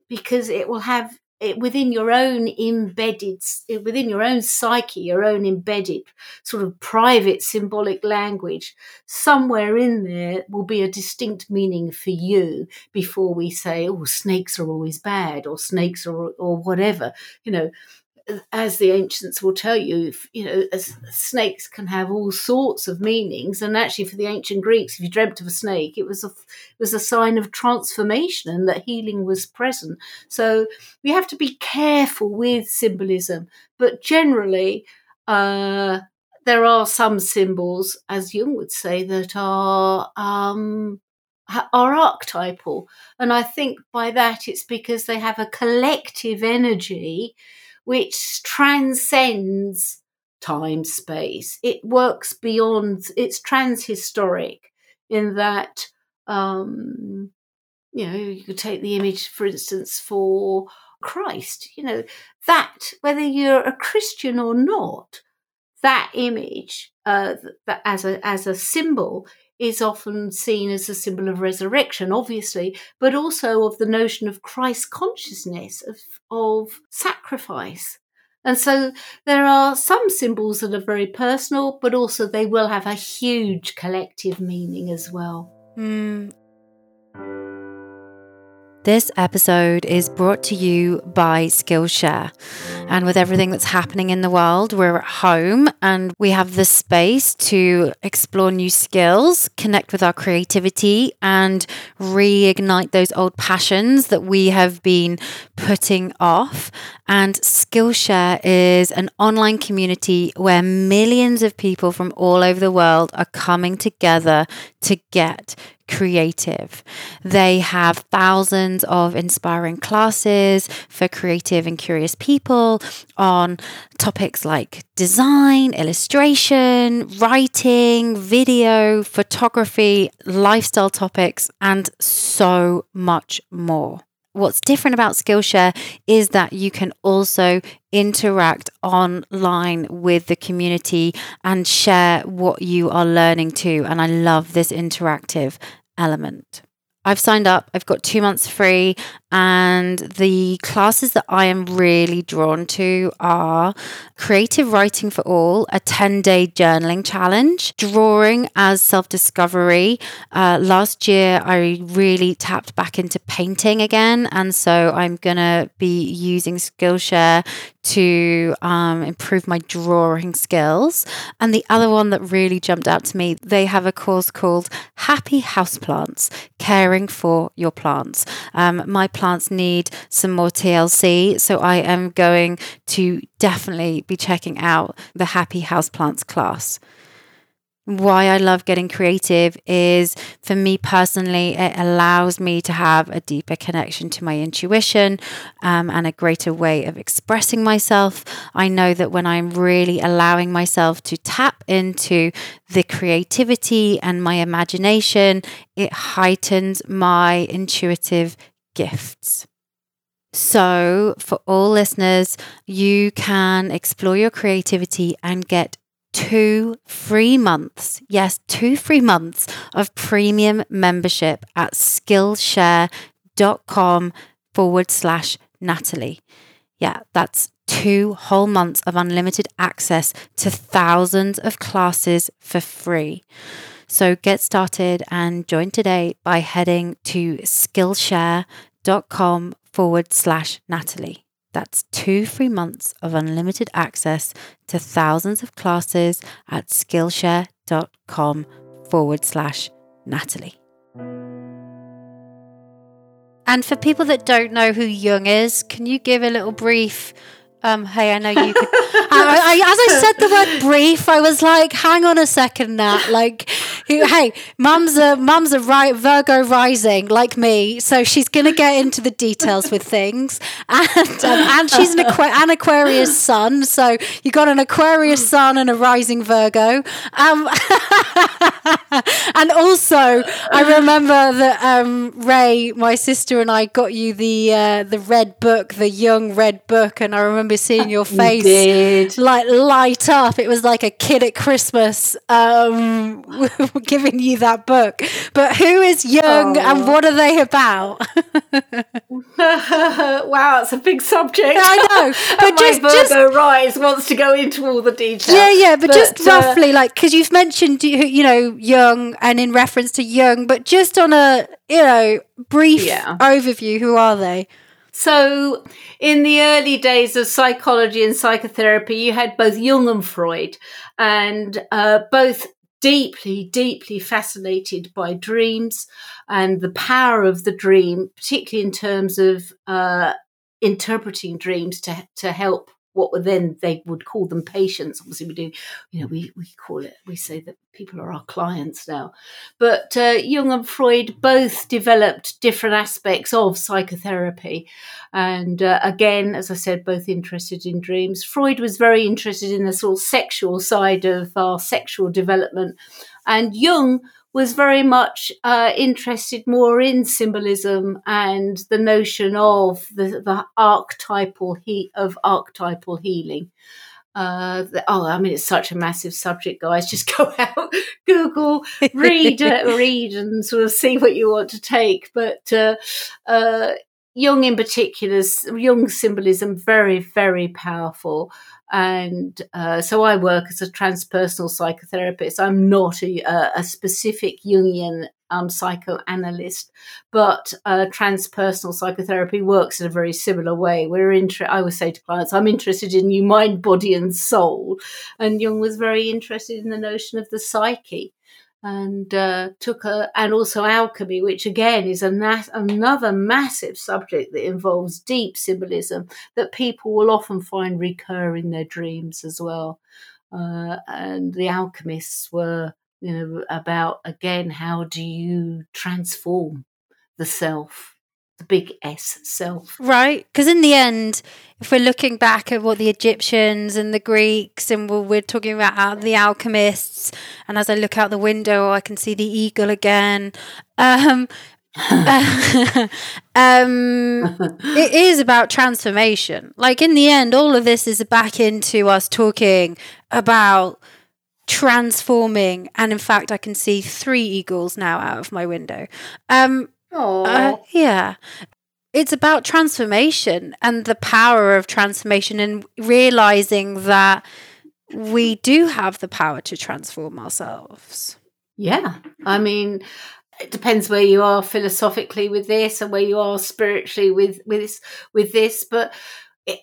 Because it will have it, within your own embedded, within your own psyche, your own embedded sort of private symbolic language, somewhere in there will be a distinct meaning for you before we say, oh, snakes are always bad or snakes are, or whatever. You know, as the ancients will tell you, you know, snakes can have all sorts of meanings. And actually, for the ancient Greeks, if you dreamt of a snake, it was a it was a sign of transformation and that healing was present. So we have to be careful with symbolism, but generally. Uh, there are some symbols, as Jung would say, that are um, are archetypal, and I think by that it's because they have a collective energy which transcends time space. It works beyond, it's transhistoric in that, um, you know, you could take the image, for instance, for Christ, you know, that, whether you're a Christian or not, that image uh, as a as a symbol is often seen as a symbol of resurrection, obviously, but also of the notion of Christ consciousness, of, of sacrifice. And so there are some symbols that are very personal, but also they will have a huge collective meaning as well. Mm, this episode is brought to you by Skillshare. And with everything that's happening in the world, we're at home and we have the space to explore new skills, connect with our creativity, and reignite those old passions that we have been putting off. And Skillshare is an online community where millions of people from all over the world are coming together to get creative. They have thousands of inspiring classes for creative and curious people on topics like design, illustration, writing, video, photography, lifestyle topics, and so much more. What's different about Skillshare is that you can also interact online with the community and share what you are learning too. And I love this interactive element. I've signed up. I've got two months free. And the classes that I am really drawn to are Creative Writing for All, a 10 day journaling challenge, drawing as self discovery. Uh, last year, I really tapped back into painting again. And so I'm going to be using Skillshare to um, improve my drawing skills. And the other one that really jumped out to me, they have a course called Happy Houseplants Caring for Your Plants. Um, my plants need some more TLC. So I am going to definitely be checking out the Happy Houseplants class why I love getting creative is for me personally, it allows me to have a deeper connection to my intuition um, and a greater way of expressing myself. I know that when I'm really allowing myself to tap into the creativity and my imagination, it heightens my intuitive gifts. So, for all listeners, you can explore your creativity and get two free months. Yes, two free months of premium membership at skillshare.com forward slash Natalie. Yeah, that's two whole months of unlimited access to thousands of classes for free. So get started and join today by heading to skillshare.com forward slash Natalie. That's two free months of unlimited access to thousands of classes at Skillshare.com forward slash Natalie. And for people that don't know who Jung is, can you give a little brief um, hey, I know you could. I, I, as I said the word brief, I was like, hang on a second, Nat. Like, hey, mum's a mum's a right Virgo rising, like me, so she's gonna get into the details with things, and um, and she's an, Aqu- an Aquarius sun, so you got an Aquarius sun and a rising Virgo. Um, and also, I remember that um, Ray, my sister, and I got you the uh, the red book, the Jung red book, and I remember remember seeing your face you like light up. It was like a kid at Christmas um, giving you that book. But who is Jung oh. and what are they about? wow, it's a big subject. I know. But just, Virgo just, Rise wants to go into all the details. Yeah, yeah, but, but just uh, roughly, like, because you've mentioned, you know, Jung and in reference to Jung, but just on a, you know, brief yeah. overview, who are they? So, in the early days of psychology and psychotherapy, you had both Jung and Freud, and uh, both deeply, deeply fascinated by dreams and the power of the dream, particularly in terms of uh, interpreting dreams to to help what were then they would call them patients. Obviously, we do, you know, we, we call it, we say that people are our clients now. But uh, Jung and Freud both developed different aspects of psychotherapy. And uh, again, as I said, both interested in dreams. Freud was very interested in the sort of sexual side of our sexual development. And Jung was very much uh, interested more in symbolism and the notion of the, the archetypal he- of archetypal healing. Uh, the, oh, I mean, it's such a massive subject, guys. Just go out, Google, read, uh, read, and sort of see what you want to take. But uh, uh Jung, in particular, Jung symbolism very, very powerful. And uh, so I work as a transpersonal psychotherapist. I'm not a, a specific Jungian um, psychoanalyst, but uh, transpersonal psychotherapy works in a very similar way. We're inter- I would say to clients, I'm interested in you, mind, body, and soul. And Jung was very interested in the notion of the psyche and uh, took a, and also alchemy, which again is a another massive subject that involves deep symbolism that people will often find recur in their dreams as well. Uh, and the alchemists were, you know, about again how do you transform the self the big S self. Right. Because in the end, if we're looking back at what the Egyptians and the Greeks, and we're, talking about the alchemists, and as I look out the window, I can see the eagle again. Um, um, it is about transformation. Like in the end, all of this is back into us talking about transforming. And in fact, I can see three eagles now out of my window. Um, Oh, Uh, yeah. It's about transformation and the power of transformation and realizing that we do have the power to transform ourselves. yeah. I mean, it depends where you are philosophically with this and where you are spiritually with with this, with this. But it,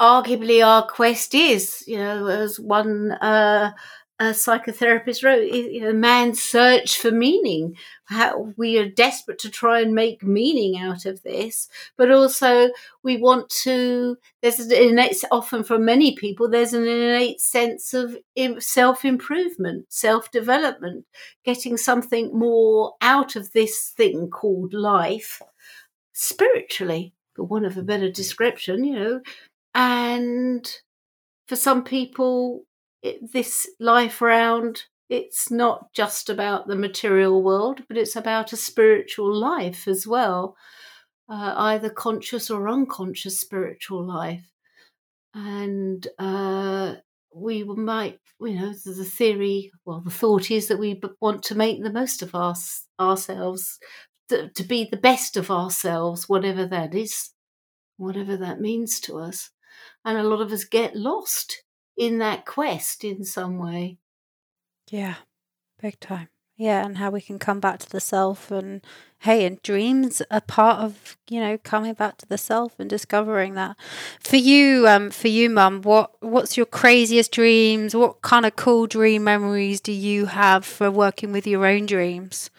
arguably, our quest is, you know, as one uh, a psychotherapist wrote, you man's search for meaning. How we are desperate to try and make meaning out of this, but also we want to. There's an innate, often for many people, there's an innate sense of self improvement, self development, getting something more out of this thing called life, spiritually, for want of a better description, you know, and for some people it, this life round it's not just about the material world but it's about a spiritual life as well uh, either conscious or unconscious spiritual life. And uh, we might you know the theory well the thought is that we want to make the most of us ourselves to, to be the best of ourselves whatever that is whatever that means to us. And a lot of us get lost in that quest in some way. Yeah, big time. Yeah, and how we can come back to the self and hey, and dreams are part of, you know, coming back to the self and discovering that. For you, um, for you, mum, what what's your craziest dreams? What kind of cool dream memories do you have for working with your own dreams?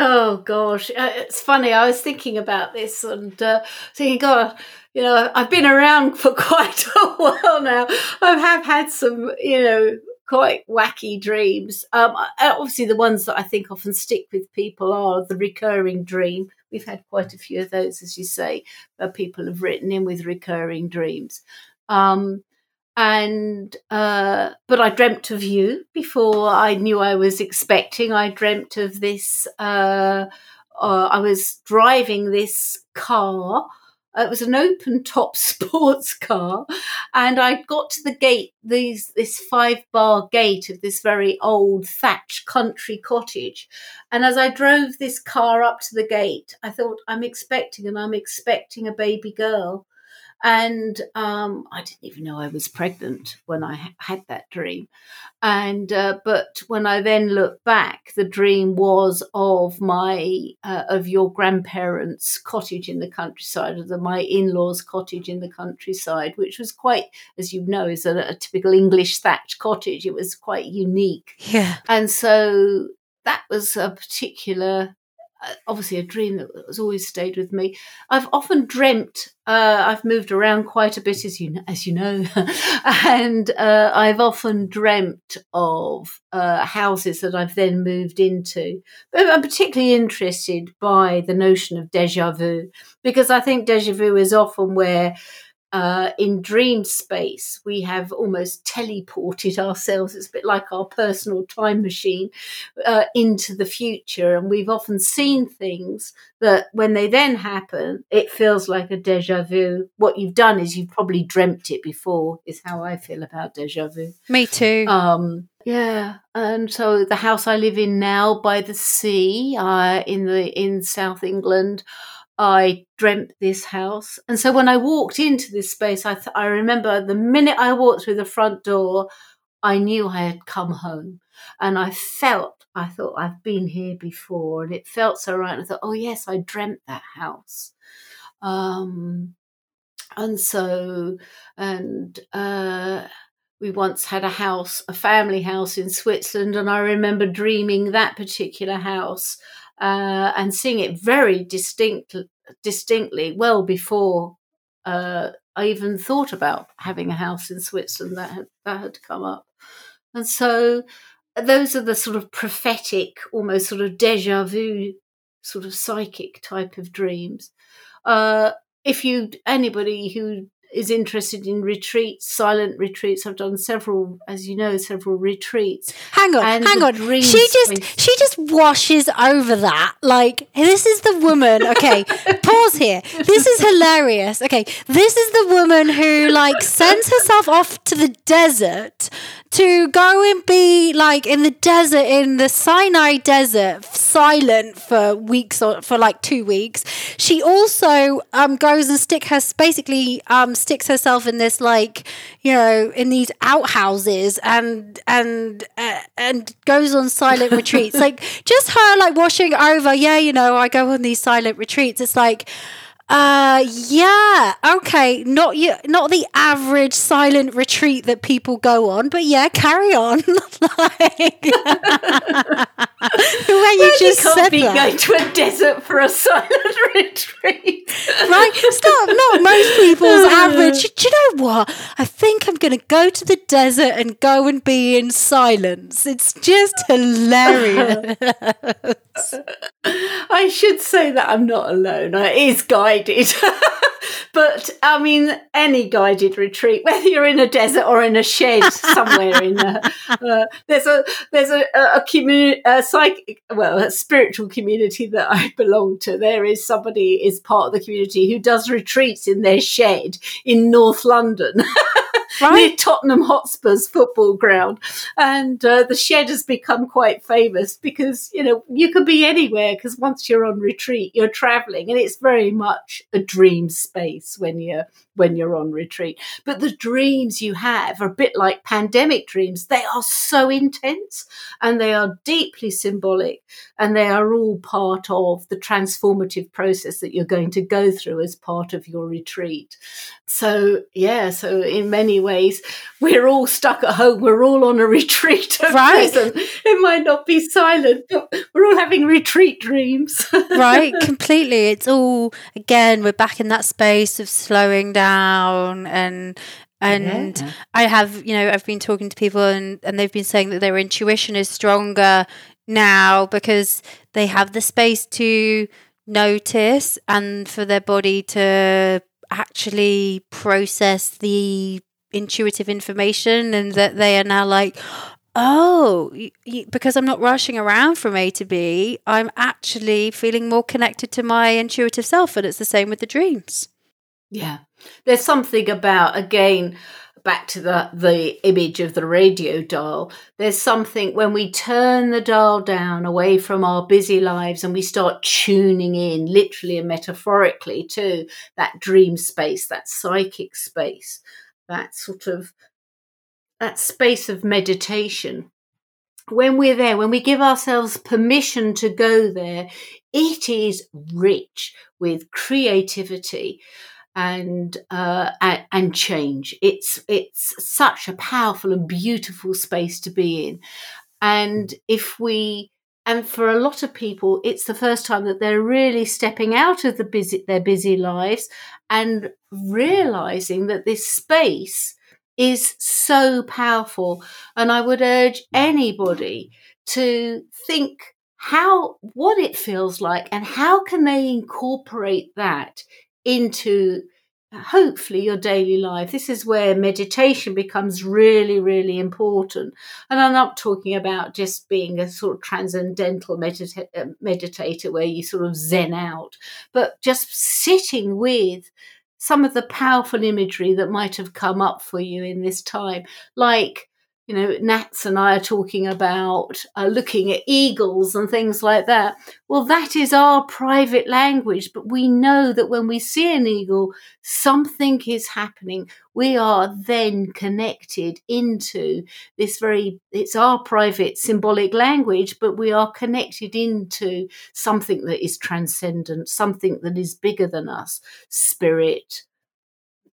Oh gosh, uh, it's funny. I was thinking about this and uh, thinking, God, you know, I've been around for quite a while now. I have had some, you know, quite wacky dreams. Um, obviously, the ones that I think often stick with people are the recurring dream. We've had quite a few of those, as you say, where people have written in with recurring dreams. Um, and uh, but I dreamt of you before I knew I was expecting. I dreamt of this. Uh, uh, I was driving this car it was an open top sports car, and I got to the gate, these this five bar gate of this very old thatched country cottage. And as I drove this car up to the gate, I thought, I'm expecting, and I'm expecting a baby girl. And um, I didn't even know I was pregnant when I ha- had that dream. And uh, but when I then look back, the dream was of my uh, of your grandparents' cottage in the countryside, of the, my in-laws' cottage in the countryside, which was quite, as you know, is a, a typical English thatched cottage. It was quite unique. Yeah. And so that was a particular obviously a dream that has always stayed with me. I've often dreamt. Uh, I've moved around quite a bit, as you know, as you know, and uh, I've often dreamt of uh, houses that I've then moved into. But I'm particularly interested by the notion of deja vu because I think deja vu is often where uh, in dream space, we have almost teleported ourselves. It's a bit like our personal time machine uh, into the future. And we've often seen things that when they then happen, it feels like a deja vu. What you've done is you've probably dreamt it before, is how I feel about deja vu. Me too. Um, yeah, and so the house I live in now by the sea, uh, in the in South England, I dreamt this house. And so when I walked into this space, I, th- I remember the minute I walked through the front door, I knew I had come home. And I felt, I thought, I've been here before. And it felt so right. I thought, oh, yes, I dreamt that house. Um, and so, and, uh, we once had a house, a family house in Switzerland, and I remember dreaming that particular house uh, and seeing it very distinct, distinctly well before uh, I even thought about having a house in Switzerland. That had, that had come up, and so those are the sort of prophetic, almost sort of deja vu, sort of psychic type of dreams. Uh, if you anybody who is interested in retreats, silent retreats. I've done several, as you know, several retreats. Hang on, And hang on. She just space. she just washes over that. Like this is the woman. Okay, pause here. This is hilarious. Okay, this is the woman who like sends herself off to the desert to go and be like in the desert, in the Sinai desert, silent for weeks or for like two weeks. She also um, goes and stick her basically um, sticks herself in this like you know in these outhouses and and uh, and goes on silent retreats. Like just her like washing over. Yeah, you know, I go on these silent retreats. It's like uh, yeah, okay, not you, not the average silent retreat that people go on, but yeah, carry on. like, the way you just can't said be that. going to a desert for a silent retreat. right? It's not, not most people's average. Do you know what? I think I'm going to go to the desert and go and be in silence. It's just hilarious. I should say that I'm not alone. It is guided. but I mean, any guided retreat, whether you're in a desert or in a shed somewhere in a, uh, there's a there's a a, community, a psychic, well, a spiritual community that I belong to. There is somebody is part of the community who does retreats in their shed in North London. Right. near Tottenham Hotspur's football ground. And uh, the shed has become quite famous because, you know, you can be anywhere because once you're on retreat, you're traveling and it's very much a dream space when you're when you're on retreat. But the dreams you have are a bit like pandemic dreams. They are so intense and they are deeply symbolic and they are all part of the transformative process that you're going to go through as part of your retreat. So, yeah, so in many ways, we're all stuck at home. We're all on a retreat at Right. present. It might not be silent, but we're all having retreat dreams. right completely it's all again we're back in that space of slowing down and and Yeah. i have you know i've been talking to people and and they've been saying that their intuition is stronger now because they have the space to notice and for their body to actually process the intuitive information and that they are now like oh because i'm not rushing around from a to b i'm actually feeling more connected to my intuitive self and it's the same with the dreams Yeah. There's something about again back to the the image of the radio dial. There's something when we turn the dial down away from our busy lives and we start tuning in literally and metaphorically to that dream space, that psychic space, that sort of that space of meditation. When we're there, when we give ourselves permission to go there, it is rich with creativity and uh, and, change. It's it's such a powerful and beautiful space to be in, and if we and for a lot of people, it's the first time that they're really stepping out of the busy their busy lives and realizing that this space is so powerful. And I would urge anybody to think how what it feels like and how can they incorporate that into hopefully your daily life. This is where meditation becomes really, really important. And I'm not talking about just being a sort of transcendental medita- uh, meditator where you sort of zen out, but just sitting with some of the powerful imagery that might have come up for you in this time, like you know, Nats and I are talking about uh, looking at eagles and things like that. Well, that is our private language, but we know that when we see an eagle, something is happening. We are then connected into this very, it's our private symbolic language, but we are connected into something that is transcendent, something that is bigger than us, spirit,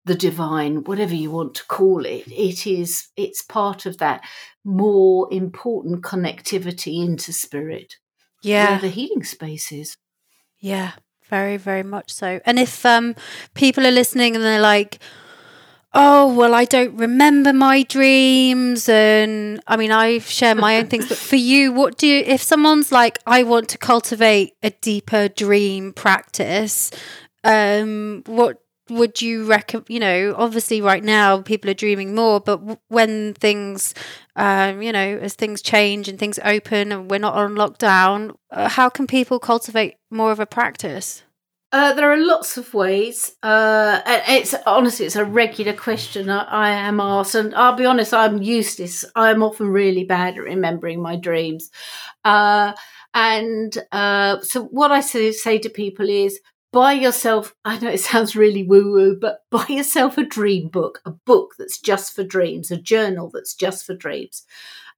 the divine, whatever you want to call it, it is it's part of that more important connectivity into spirit. yeah Where the healing space is. Yeah, very, very much so. And if um people are listening and they're like, "Oh, well, I don't remember my dreams," and I mean, I share my own things, but for you, what do you? If someone's like, "I want to cultivate a deeper dream practice," um, what would you recommend? You know, obviously, right now people are dreaming more, but w- when things, um, you know, as things change and things open and we're not on lockdown, uh, how can people cultivate more of a practice? Uh, there are lots of ways. Uh, it's honestly, it's a regular question I, I, am asked, and I'll be honest, I'm useless. I'm often really bad at remembering my dreams. Uh, and uh, so, what I say, say to people is, buy yourself. I know it sounds really woo woo, but buy yourself a dream book, a book that's just for dreams, a journal that's just for dreams,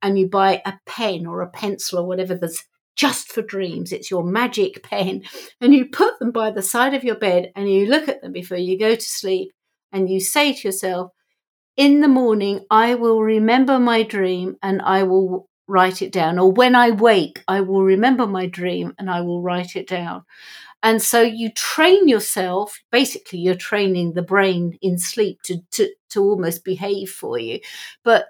and you buy a pen or a pencil or whatever that's just for dreams. It's your magic pen. And you put them by the side of your bed and you look at them before you go to sleep and you say to yourself, in the morning, I will remember my dream and I will write it down. Or when I wake, I will remember my dream and I will write it down. And so you train yourself, basically, you're training the brain in sleep to, to, to almost behave for you. But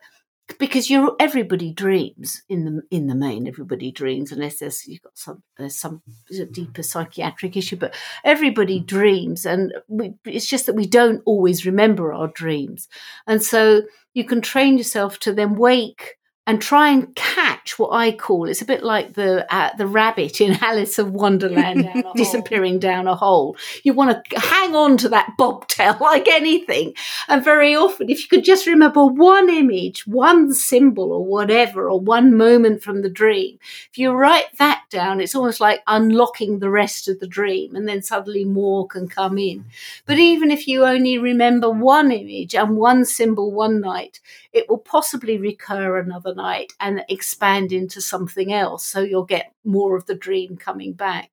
because you're everybody dreams in the in the main everybody dreams unless there's you've got some there's some deeper psychiatric issue but everybody dreams and we, it's just that we don't always remember our dreams and so you can train yourself to then wake and try and catch what I call it's a bit like the uh, the rabbit in Alice of Wonderland down disappearing down a hole. You want to hang on to that bobtail like anything. And very often, if you could just remember one image, one symbol, or whatever, or one moment from the dream, if you write that down, it's almost like unlocking the rest of the dream, and then suddenly more can come in. But even if you only remember one image and one symbol one night, it will possibly recur another night and expand into something else. So you'll get more of the dream coming back.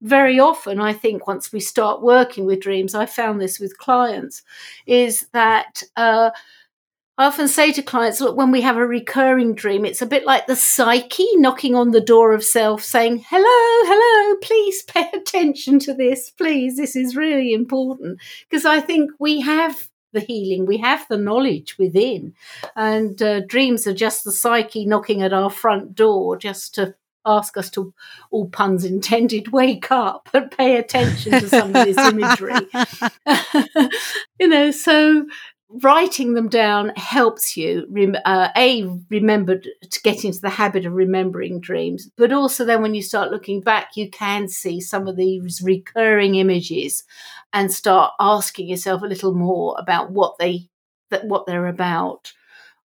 Very often, I think once we start working with dreams, I found this with clients, is that uh, I often say to clients, look, when we have a recurring dream, it's a bit like the psyche knocking on the door of self saying, hello, hello, please pay attention to this, please. This is really important. Because I think we have the healing. We have the knowledge within, and uh, dreams are just the psyche knocking at our front door just to ask us to, all puns intended, wake up and pay attention to some of this imagery. you know, so writing them down helps you uh, a remember to get into the habit of remembering dreams but also then when you start looking back you can see some of these recurring images and start asking yourself a little more about what they that what they're about.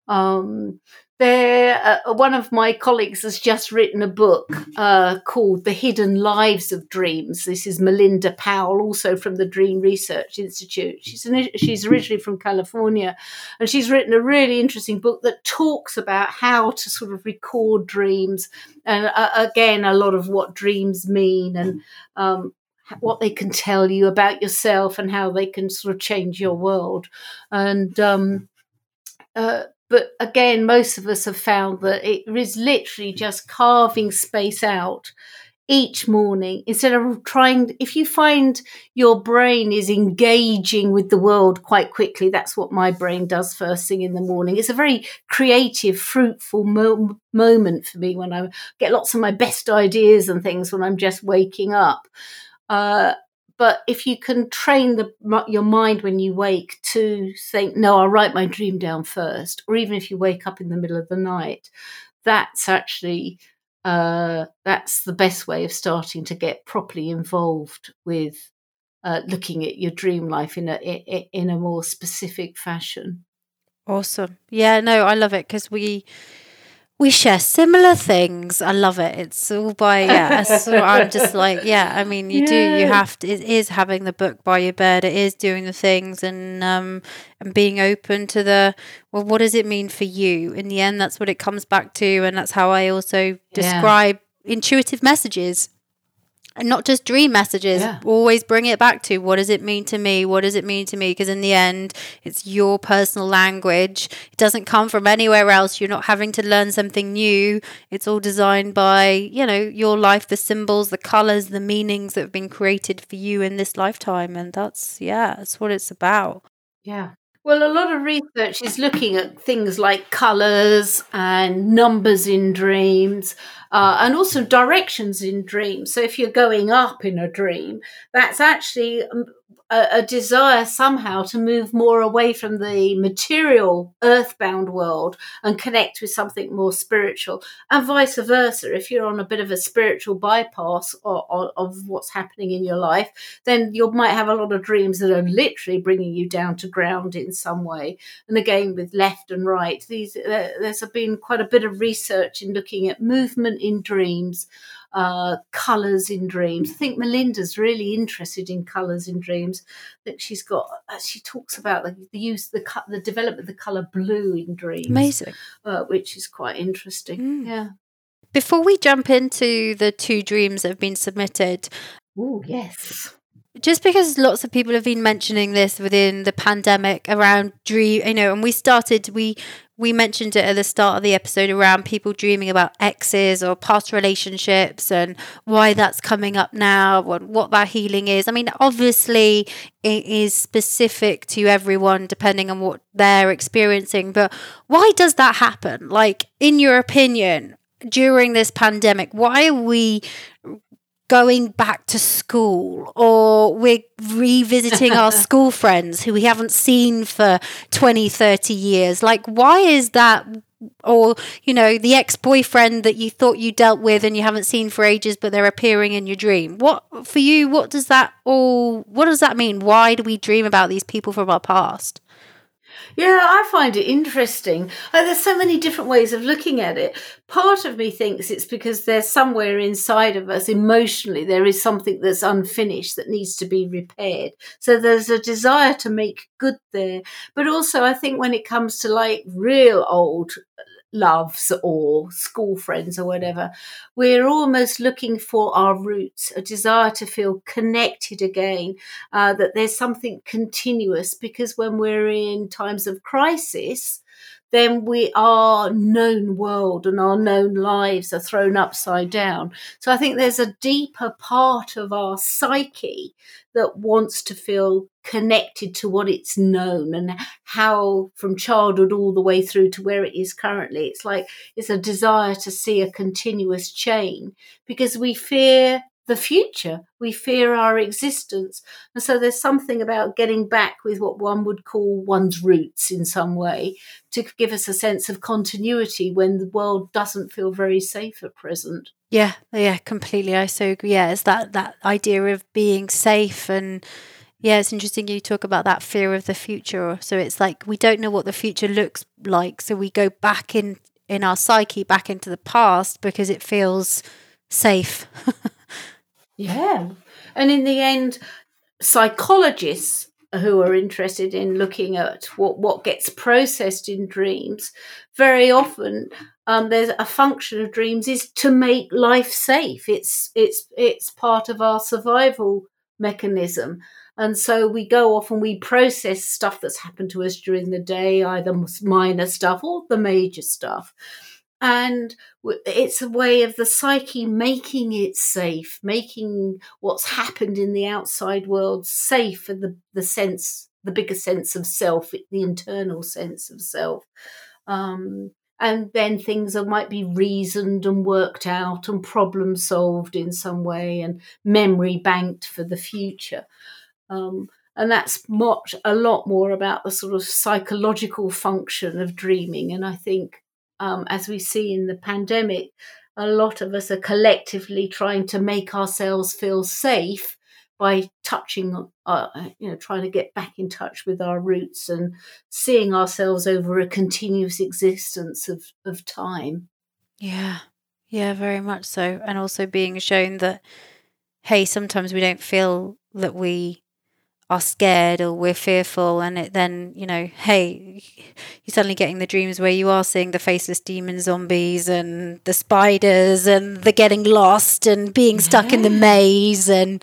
Um, there, uh, one of my colleagues has just written a book uh, called The Hidden Lives of Dreams. This is Melinda Powell, also from the Dream Research Institute. She's, an, she's originally from California, and she's written a really interesting book that talks about how to sort of record dreams, and uh, again, a lot of what dreams mean, and um, what they can tell you about yourself, and how they can sort of change your world. And um, uh, but again, most of us have found that it is literally just carving space out each morning instead of trying if you find your brain is engaging with the world quite quickly that's what my brain does first thing in the morning. It's a very creative fruitful mo- moment for me when i get lots of my best ideas and things when i'm just waking up. Uh, but if you can train the, your mind when you wake to think, no, I'll write my dream down first, or even if you wake up in the middle of the night, that's actually uh, that's the best way of starting to get properly involved with uh, looking at your dream life in a in a more specific fashion. Awesome. Yeah, no, I love it because we we share similar things. I love it. It's all by yeah. so I'm just like yeah. I mean, you yeah. do. You have to. It is having the book by your bed. It is doing the things and um and being open to the well. What does it mean for you? In the end, that's what it comes back to, and that's how I also describe yeah. intuitive messages and not just dream messages yeah. always bring it back to what does it mean to me? What does it mean to me? Because in the end it's your personal language. It doesn't come from anywhere else. You're not having to learn something new. It's all designed by you know your life the symbols the colors the meanings that have been created for you in this lifetime. And that's yeah that's what it's about. Yeah well, a lot of research is looking at things like colours and numbers in dreams, uh, and also directions in dreams. So, if you're going up in a dream, that's actually um, a, a, desire somehow to move more away from the material earthbound world and connect with something more spiritual and vice versa. If you're on a bit of a spiritual bypass or, or, of what's happening in your life then you might have a lot of dreams that are literally bringing you down to ground in some way. And again with left and right these uh, there's been quite a bit of research in looking at movement in dreams uh, colours in dreams. I think Melinda's really interested in colours in dreams. That she's got, uh, she talks about the, the use, the the development of the colour blue in dreams. Amazing, uh, which is quite interesting. Mm. Yeah. Before we jump into the two dreams that have been submitted, oh yes, just because lots of people have been mentioning this within the pandemic around dream you know and we started we we mentioned it at the start of the episode around people dreaming about exes or past relationships and why that's coming up now and what that healing is. I mean obviously it is specific to everyone depending on what they're experiencing but why does that happen? Like in your opinion during this pandemic why are we going back to school or we're revisiting our school friends who we haven't seen for 20 30 years. Like why is that? Or you know the ex-boyfriend that you thought you dealt with and you haven't seen for ages but they're appearing in your dream. What for you what does that all what does that mean? Why do we dream about these people from our past yeah, I find it interesting. There's so many different ways of looking at it. Part of me thinks it's because there's somewhere inside of us emotionally, there is something that's unfinished that needs to be repaired. So there's a desire to make good there. But also, I think when it comes to like real old loves or school friends or whatever, we're almost looking for our roots, a desire to feel connected again, uh, that there's something continuous. Because when we're in times of crisis, then we our known world and our known lives are thrown upside down. So I think there's a deeper part of our psyche that wants to feel connected to what it's known and how from childhood all the way through to where it is currently. It's like it's a desire to see a continuous chain because we fear the future. We fear our existence. And so there's something about getting back with what one would call one's roots in some way to give us a sense of continuity when the world doesn't feel very safe at present. Yeah, yeah, completely. I so agree. Yeah, it's that, that idea of being safe and yeah, it's interesting you talk about that fear of the future. So it's like we don't know what the future looks like. So we go back in in our psyche back into the past because it feels safe. Yeah. And in the end, psychologists who are interested in looking at what, what gets processed in dreams, very often um, there's a function of dreams is to make life safe. It's it's it's part of our survival mechanism. And so we go off and we process stuff that's happened to us during the day, either minor stuff or the major stuff and it's a way of the psyche making it safe making what's happened in the outside world safe for the, the sense the bigger sense of self the internal sense of self. Um, and then things that might be reasoned and worked out and problem solved in some way and memory banked for the future. Um, and that's much a lot more about the sort of psychological function of dreaming. And i think um, as we see in the pandemic, a lot of us are collectively trying to make ourselves feel safe by touching, uh, you know, trying to get back in touch with our roots and seeing ourselves over a continuous existence of, of time. Yeah, yeah, very much so. And also being shown that, hey, sometimes we don't feel that we are scared or we're fearful and it then you know hey you're suddenly getting the dreams where you are seeing the faceless demon zombies and the spiders and the getting lost and being stuck yeah. in the maze and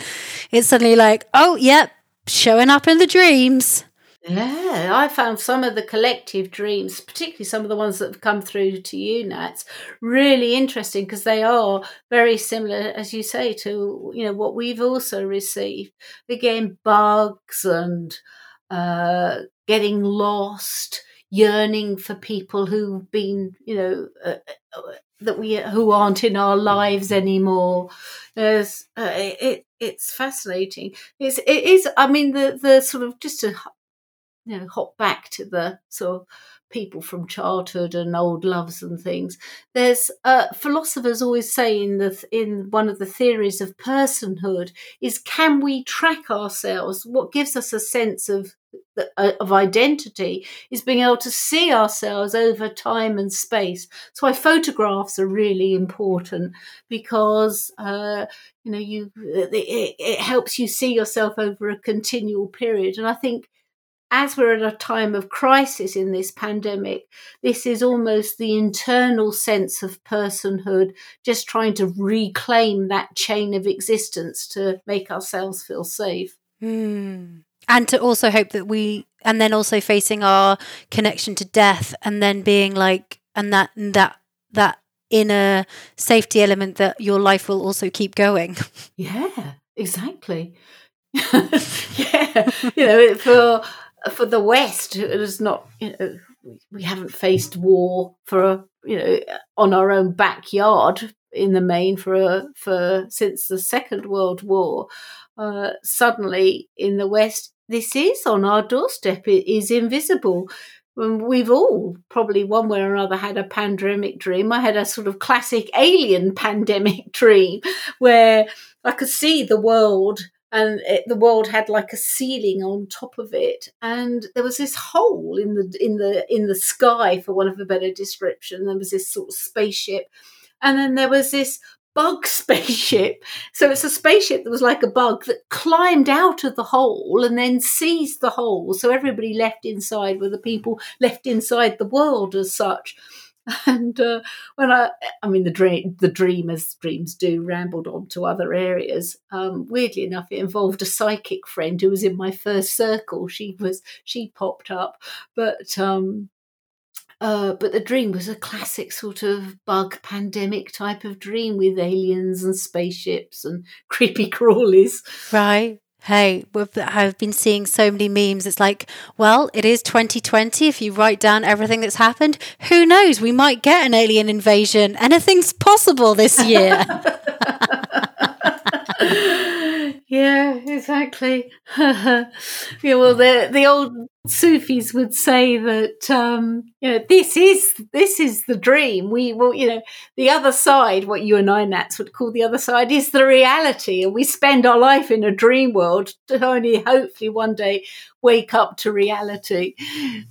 it's suddenly like oh yep showing up in the dreams yeah, I found some of the collective dreams, particularly some of the ones that have come through to you, Nats, really interesting because they are very similar, as you say, to you know what we've also received. Again, bugs and uh, getting lost, yearning for people who've been, you know, uh, uh, that we who aren't in our lives anymore. Uh, it it's fascinating. It's it is. I mean, the the sort of just to you know hop back to the sort of people from childhood and old loves and things. There's uh, philosophers always say in the in one of the theories of personhood is can we track ourselves? What gives us a sense of uh, of identity is being able to see ourselves over time and space. So why photographs are really important because uh, you know you it, it helps you see yourself over a continual period, and I think as we're at a time of crisis in this pandemic, this is almost the internal sense of personhood, just trying to reclaim that chain of existence to make ourselves feel safe. Mm. And to also hope that we, and then also facing our connection to death, and then being like, and that, that, that inner safety element that your life will also keep going. Yeah, exactly. yeah, you know, for for the West, it is not. You know, we haven't faced war for a, you know on our own backyard in the main for a, for since the Second World War. Uh, suddenly in the West, this is on our doorstep. It is invisible. We've all probably one way or another had a pandemic dream. I had a sort of classic alien pandemic dream where I could see the world and it, the world had like a ceiling on top of it and there was this hole in the in the in the sky for one of a better description. There was this sort of spaceship and then there was this bug spaceship. So it's a spaceship that was like a bug that climbed out of the hole and then seized the hole. So everybody left inside were the people left inside the world as such and uh, when I, I mean, the dream, the dream as dreams do, rambled on to other areas. Um, weirdly enough, it involved a psychic friend who was in my first circle. She was, she popped up, but um, uh, but the dream was a classic sort of bug pandemic type of dream with aliens and spaceships and creepy crawlies. Right. Hey, I've been seeing so many memes. It's like, well, it is 2020. If you write down everything that's happened, who knows? We might get an alien invasion. Anything's possible this year. yeah, exactly. yeah, well, the the old Sufis would say that um, you know this is this is the dream. We will, you know, the other side, what you and I Nats would call the other side, is the reality, and we spend our life in a dream world to only hopefully one day wake up to reality,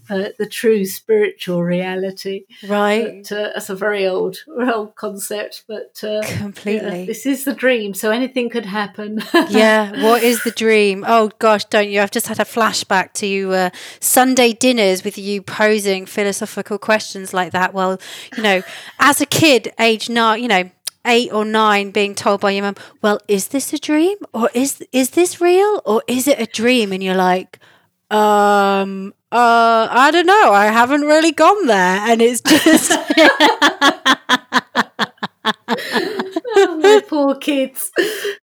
uh, the true spiritual reality. Right. But, uh, that's a very old old concept, but uh, completely. Yeah, this is the dream, so anything could happen. yeah. What is the dream? Oh gosh, don't you? I've just had a flashback to uh, Sunday dinners with you posing philosophical questions like that. Well, you know, as a kid, age nine, you know, eight or nine, being told by your mum, "Well, is this a dream, or is is this real, or is it a dream?" And you're like, "Um, uh, I don't know. I haven't really gone there," and it's just. oh, poor kids.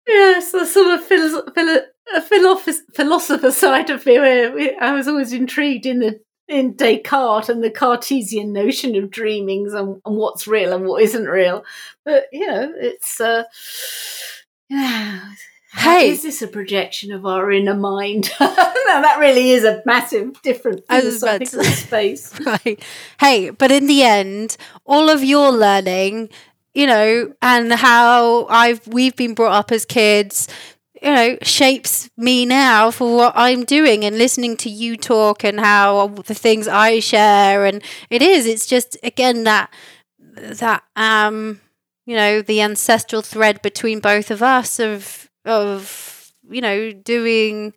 Yes, the sort of philo- philo- a philosopher side of me where I was always intrigued in the in Descartes and the Cartesian notion of dreamings and, and what's real and what isn't real. But you know, it's uh, yeah. Hey, is this a projection of our inner mind? now that really is a massive different philosophical space. Right. Hey, but in the end, all of your learning you know, and how I've we've been brought up as kids, you know, shapes me now for what I'm doing and listening to you talk and how the things I share. And it is it's just again that that um you know the ancestral thread between both of us of of you know doing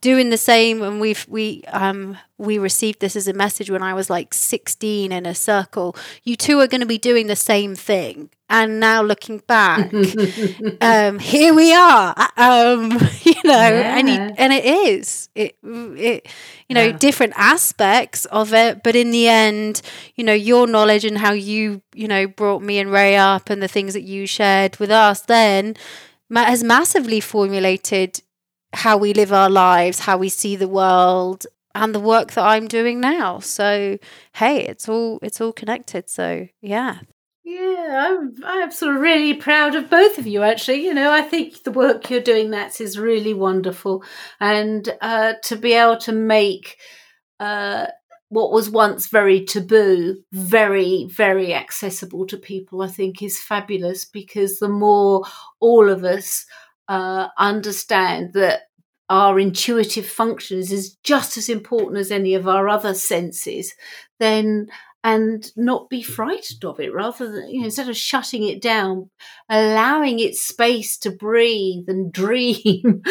doing the same. And we've we um we received this as a message when I was like 16 in a circle. You two are going to be doing the same thing and now looking back um here we are um you know yeah. and and it is it it you know yeah. different aspects of it but in the end you know your knowledge and how you you know brought me and Ray up and the things that you shared with us then has massively formulated how we live our lives, how we see the world, and the work that I'm doing now. So, hey, it's all it's all connected. So, yeah. Yeah, I'm, I'm sort of really proud of both of you, actually. You know, I think the work you're doing, Nats, is really wonderful. And uh, to be able to make uh, what was once very taboo very, very accessible to people, I think is fabulous because the more all of us uh, understand that our intuitive functions is just as important as any of our other senses, then and not be frightened of it rather than you know instead of shutting it down allowing it space to breathe and dream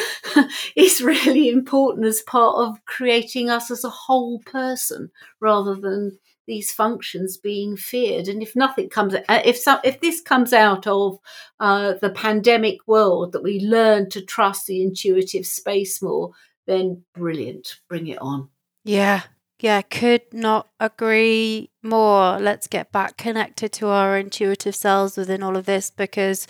is really important as part of creating us as a whole person rather than these functions being feared. And if nothing comes uh, if some if this comes out of uh, the pandemic world that we learn to trust the intuitive space more then brilliant bring it on. Yeah yeah, could not agree more. Let's get back connected to our intuitive selves within all of this because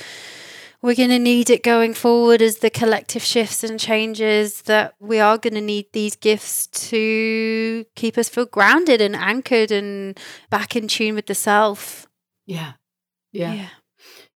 we're going to need it going forward as the collective shifts and changes that we are going to need these gifts to keep us feel grounded and anchored and back in tune with the self. Yeah. Yeah. yeah.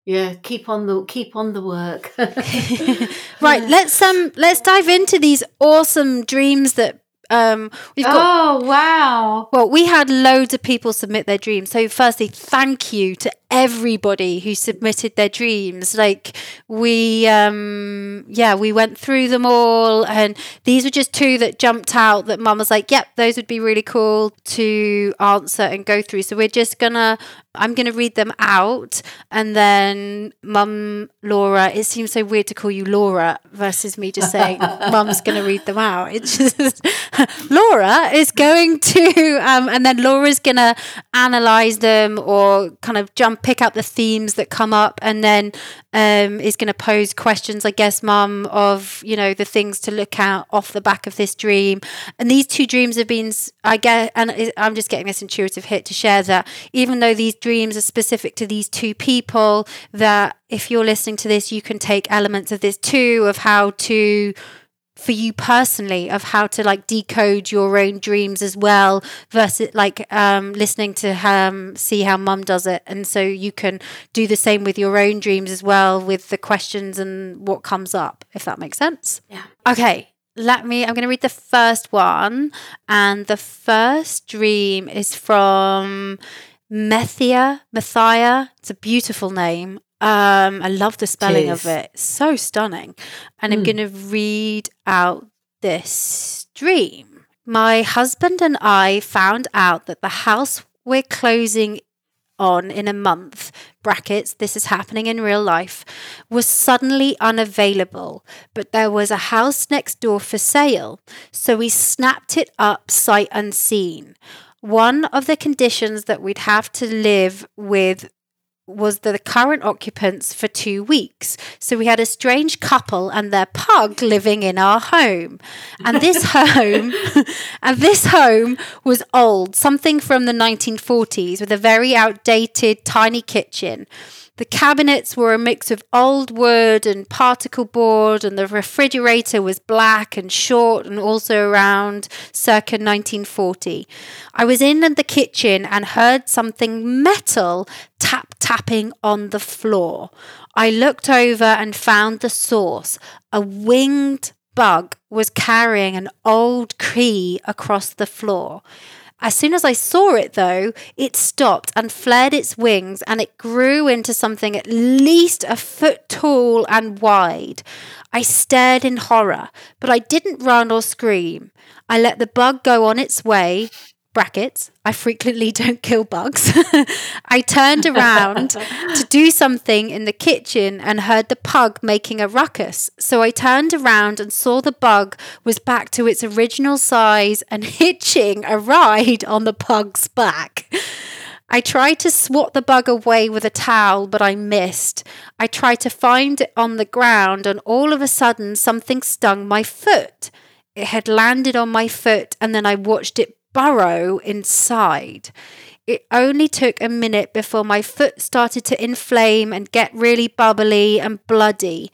Yeah, keep on the keep on the work. right, let's um let's dive into these awesome dreams that um, we've got, oh wow! Well, we had loads of people submit their dreams. So, firstly, thank you to everybody who submitted their dreams. Like we, um, yeah, we went through them all, and these were just two that jumped out. That Mum was like, "Yep, those would be really cool to answer and go through." So we're just gonna I'm to read them out and then mum Laura it seems so weird to call you Laura versus me just saying mum's to read them out it's just Laura is going to um, and then Laura's to analyze them or kind of jump pick out the themes that come up and then um, is going to pose questions I guess mum of you know the things to look at off the back of this dream. And these two dreams have been I guess, and I'm just getting this intuitive hit to share that even though these dreams are specific to these two people that if you're listening to this you can take elements of this too of how to for you personally of how to like decode your own dreams as well versus like um, listening to um, see how mum does it. And so you can do the same with your own dreams as well with the questions and what comes up if that makes sense. Yeah. Okay. Let me i'm going to read the first one. And the first dream is from Methia, Methia. It's a beautiful name. Um, I love the spelling of it. So stunning. And mm. I'm hmm. going to read out this dream. My husband and I found out that the house we're closing on in a month, brackets, this is happening in real life, was suddenly unavailable, but there was a house next door for sale. So we snapped it up sight unseen one of the conditions that we'd have to live with was the current occupants for two weeks. So we had a strange couple and their pug living in our home. And this home and this home was old, something from the 1940s with a very outdated tiny kitchen. The cabinets were a mix of old wood and particle board, and the refrigerator was black and short and also around circa 1940. I was in the kitchen and heard something metal tap tapping on the floor. I looked over and found the source a winged bug was carrying an old key across the floor. As soon as I saw it, though, it stopped and flared its wings and it grew into something at least a foot tall and wide. I stared in horror, but I didn't run or scream. I let the bug go on its way, brackets, I frequently don't kill bugs. I turned around to do something in the kitchen and heard the pug making a ruckus. So I turned around and saw the bug was back to its original size and hitching a ride on the pug's back. I tried to swat the bug away with a towel, but I missed. I tried to find it on the ground, and all of a sudden, something stung my foot. It had landed on my foot, and then I watched it burrow inside. It only took a minute before my foot started to inflame and get really bubbly and bloody.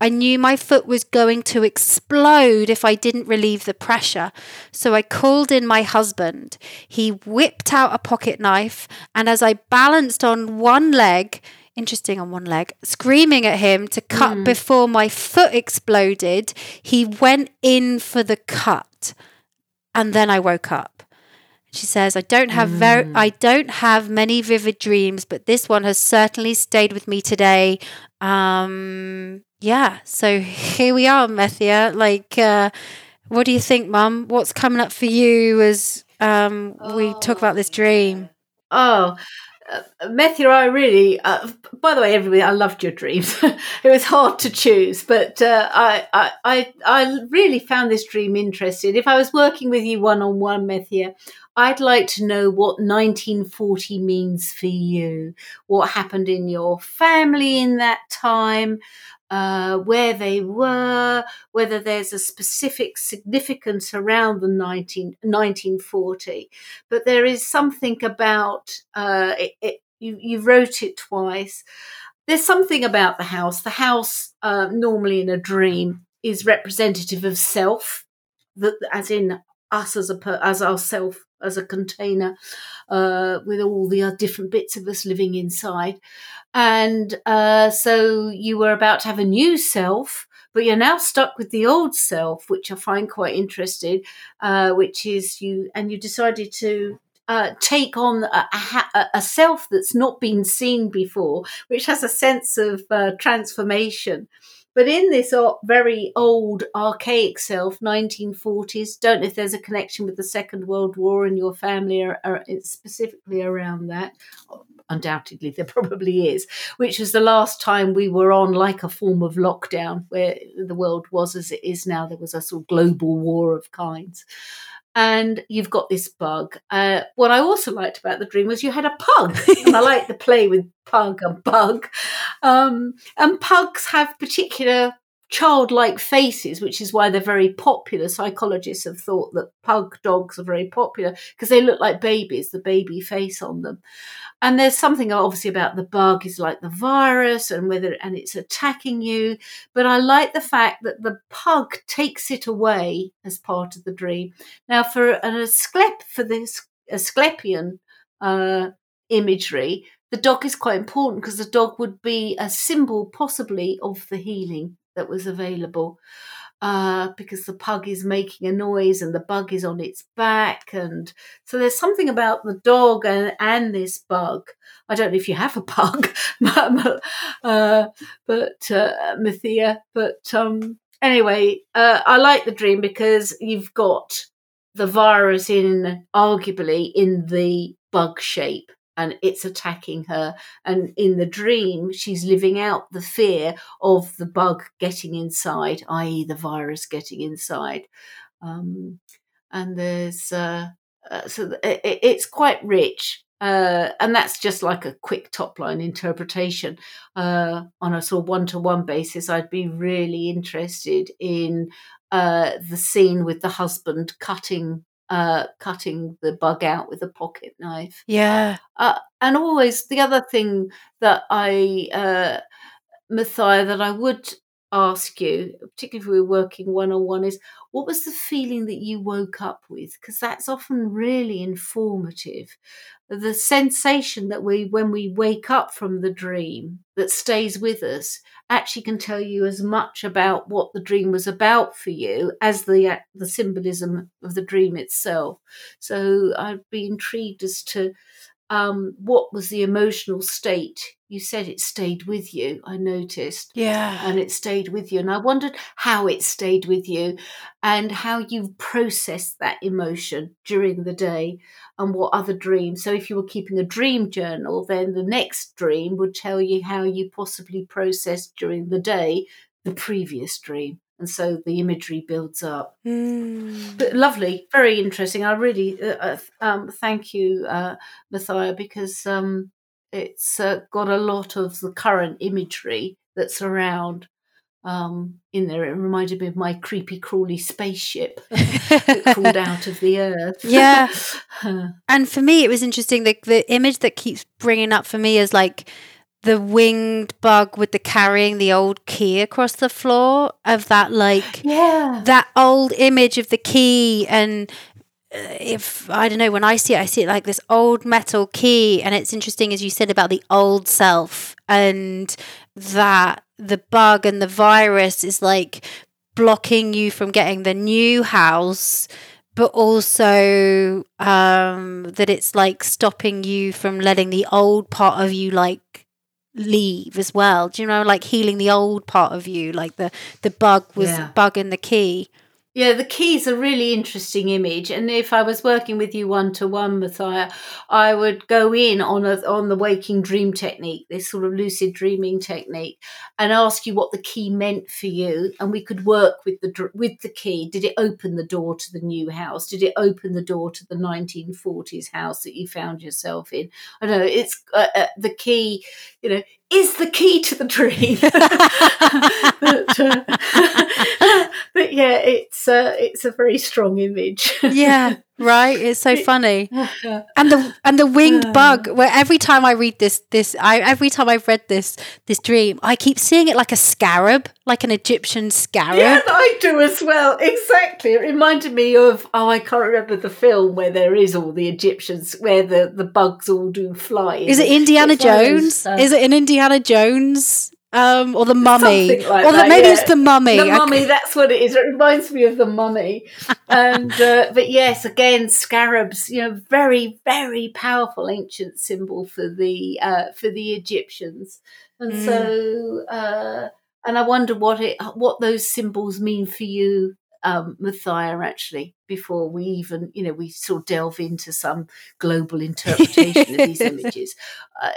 I knew my foot was going to explode if I didn't relieve the pressure. So I called in my husband. He whipped out a pocket knife, and as I balanced on one leg, interesting on one leg, screaming at him to cut mm. before my foot exploded, he went in for the cut. And then I woke up. She says, I don't have very mm. I don't have many vivid dreams, but this one has certainly stayed with me today. Um yeah, so here we are, Methia. Like uh what do you think, Mum? What's coming up for you as um we talk about this dream? Oh, uh, I really, uh, by the way, everybody, I loved your dreams. it was hard to choose, but uh, I, I, I, I really found this dream interesting. If I was working with you one on one, Methia, I'd like to know what 1940 means for you, what happened in your family in that time, uh, where they were, whether there's a specific significance around the 19, 1940. But there is something about uh, it, it, you, you wrote it twice. There's something about the house. The house, uh, normally in a dream, is representative of self, that, as in us as a as ourself as a container uh, with all the different bits of us living inside. And uh, so you were about to have a new self, but you're now stuck with the old self, which I find quite interesting, uh, which is you, and you decided to uh, take on a, a, a, self that's not been seen before, which has a sense of uh, transformation. But in this very old, archaic self, 1940s, don't know if there's a connection with the Second World War in your family or, or specifically around that. Undoubtedly, there probably is, which was the last time we were on like a form of lockdown where the world was as it is now. There was a sort of global war of kinds and you've got this bug. Uh, what I also liked about the dream was you had a pug, and I like the play with pug and bug. Um, and pugs have particular childlike faces, which is why they're very popular. Psychologists have thought that pug dogs are very popular because they look like babies, the baby face on them. And there's something obviously about the bug is like the virus and whether and it's attacking you. But I like the fact that the pug takes it away as part of the dream. Now, for an asclep for this Asclepian uh, imagery, the dog is quite important because the dog would be a symbol, possibly, of the healing that was available uh, because the pug is making a noise and the bug is on its back. And so there's something about the dog and, and this bug. I don't know if you have a pug, uh, but uh, Methia, but um, anyway, uh, I like the dream because you've got the virus in arguably in the bug shape and it's attacking her. And in the dream, she's living out the fear of the bug getting inside, i.e., the virus getting inside. Um, and there's uh, uh, so it, it's quite rich. Uh, and that's just like a quick top line interpretation. Uh, on a sort of one to one basis, I'd be really interested in uh, the scene with the husband cutting uh, cutting the bug out with a pocket knife. Yeah. Uh, and always the other thing that I, uh, Matthias, that I would ask you, particularly if we were working one on one, is what was the feeling that you woke up with? Because that's often really informative. The sensation that we, when we wake up from the dream, that stays with us, actually can tell you as much about what the dream was about for you as the the symbolism of the dream itself. So I'd be intrigued as to um, what was the emotional state? You said it stayed with you, I noticed. Yeah. And it stayed with you. And I wondered how it stayed with you and how you processed that emotion during the day and what other dreams. So if you were keeping a dream journal, then the next dream would tell you how you possibly processed during the day the previous dream and so the imagery builds up. Mm. But lovely, very interesting. I really uh, uh um, thank you, uh, Matthias, because um, it's uh, got a lot of the current imagery that's around um, in there. It reminded me of my creepy, crawly spaceship that crawled out of the earth. Yeah. and for me, it was interesting. The, the image that keeps bringing up for me is like the winged bug with the carrying the old key across the floor of that like Yeah. that old image of the key and uh, if I don't know when I see it I see it like this old metal key and it's interesting as you said about the old self and that the bug and the virus is like blocking you from getting the new house but also um that it's like stopping you from letting the old part of you like leave as well do you know like healing the old part of you like the the bug was Yeah. bug in the key Yeah, the key's a really interesting image, and if I was working with you one to one, Matthias, I would go in on a, on the waking dream technique, this sort of lucid dreaming technique, and ask you what the key meant for you, and we could work with the with the key. Did it open the door to the new house? Did it open the door to the 1940s house that you found yourself in? I don't know. It's uh, uh, the key. You know, is the key to the dream. but, uh, but yeah, it's uh, it's a very strong image. yeah right it's so funny and the and the winged Uh. bug where every time i read this this i every time i've read this this dream i keep seeing it like a scarab like an egyptian scarab Yeah, I do as well. Exactly. It reminded me of oh, I can't remember the film where there is all the Egyptians where the, the bugs all do fly. is it indiana follows, jones uh, is it an indiana jones um or the mummy like or the, that, maybe yeah. it's the mummy The mummy, that's what it is. It reminds me of the mummy. and uh, but yes, again, scarabs. You know, very very powerful ancient symbol for the uh, for the Egyptians. And Mm. so, uh, and I wonder what it what those symbols mean for you, um, Matthias. Actually, before we even you know we sort of delve into some global interpretation of these images, uh,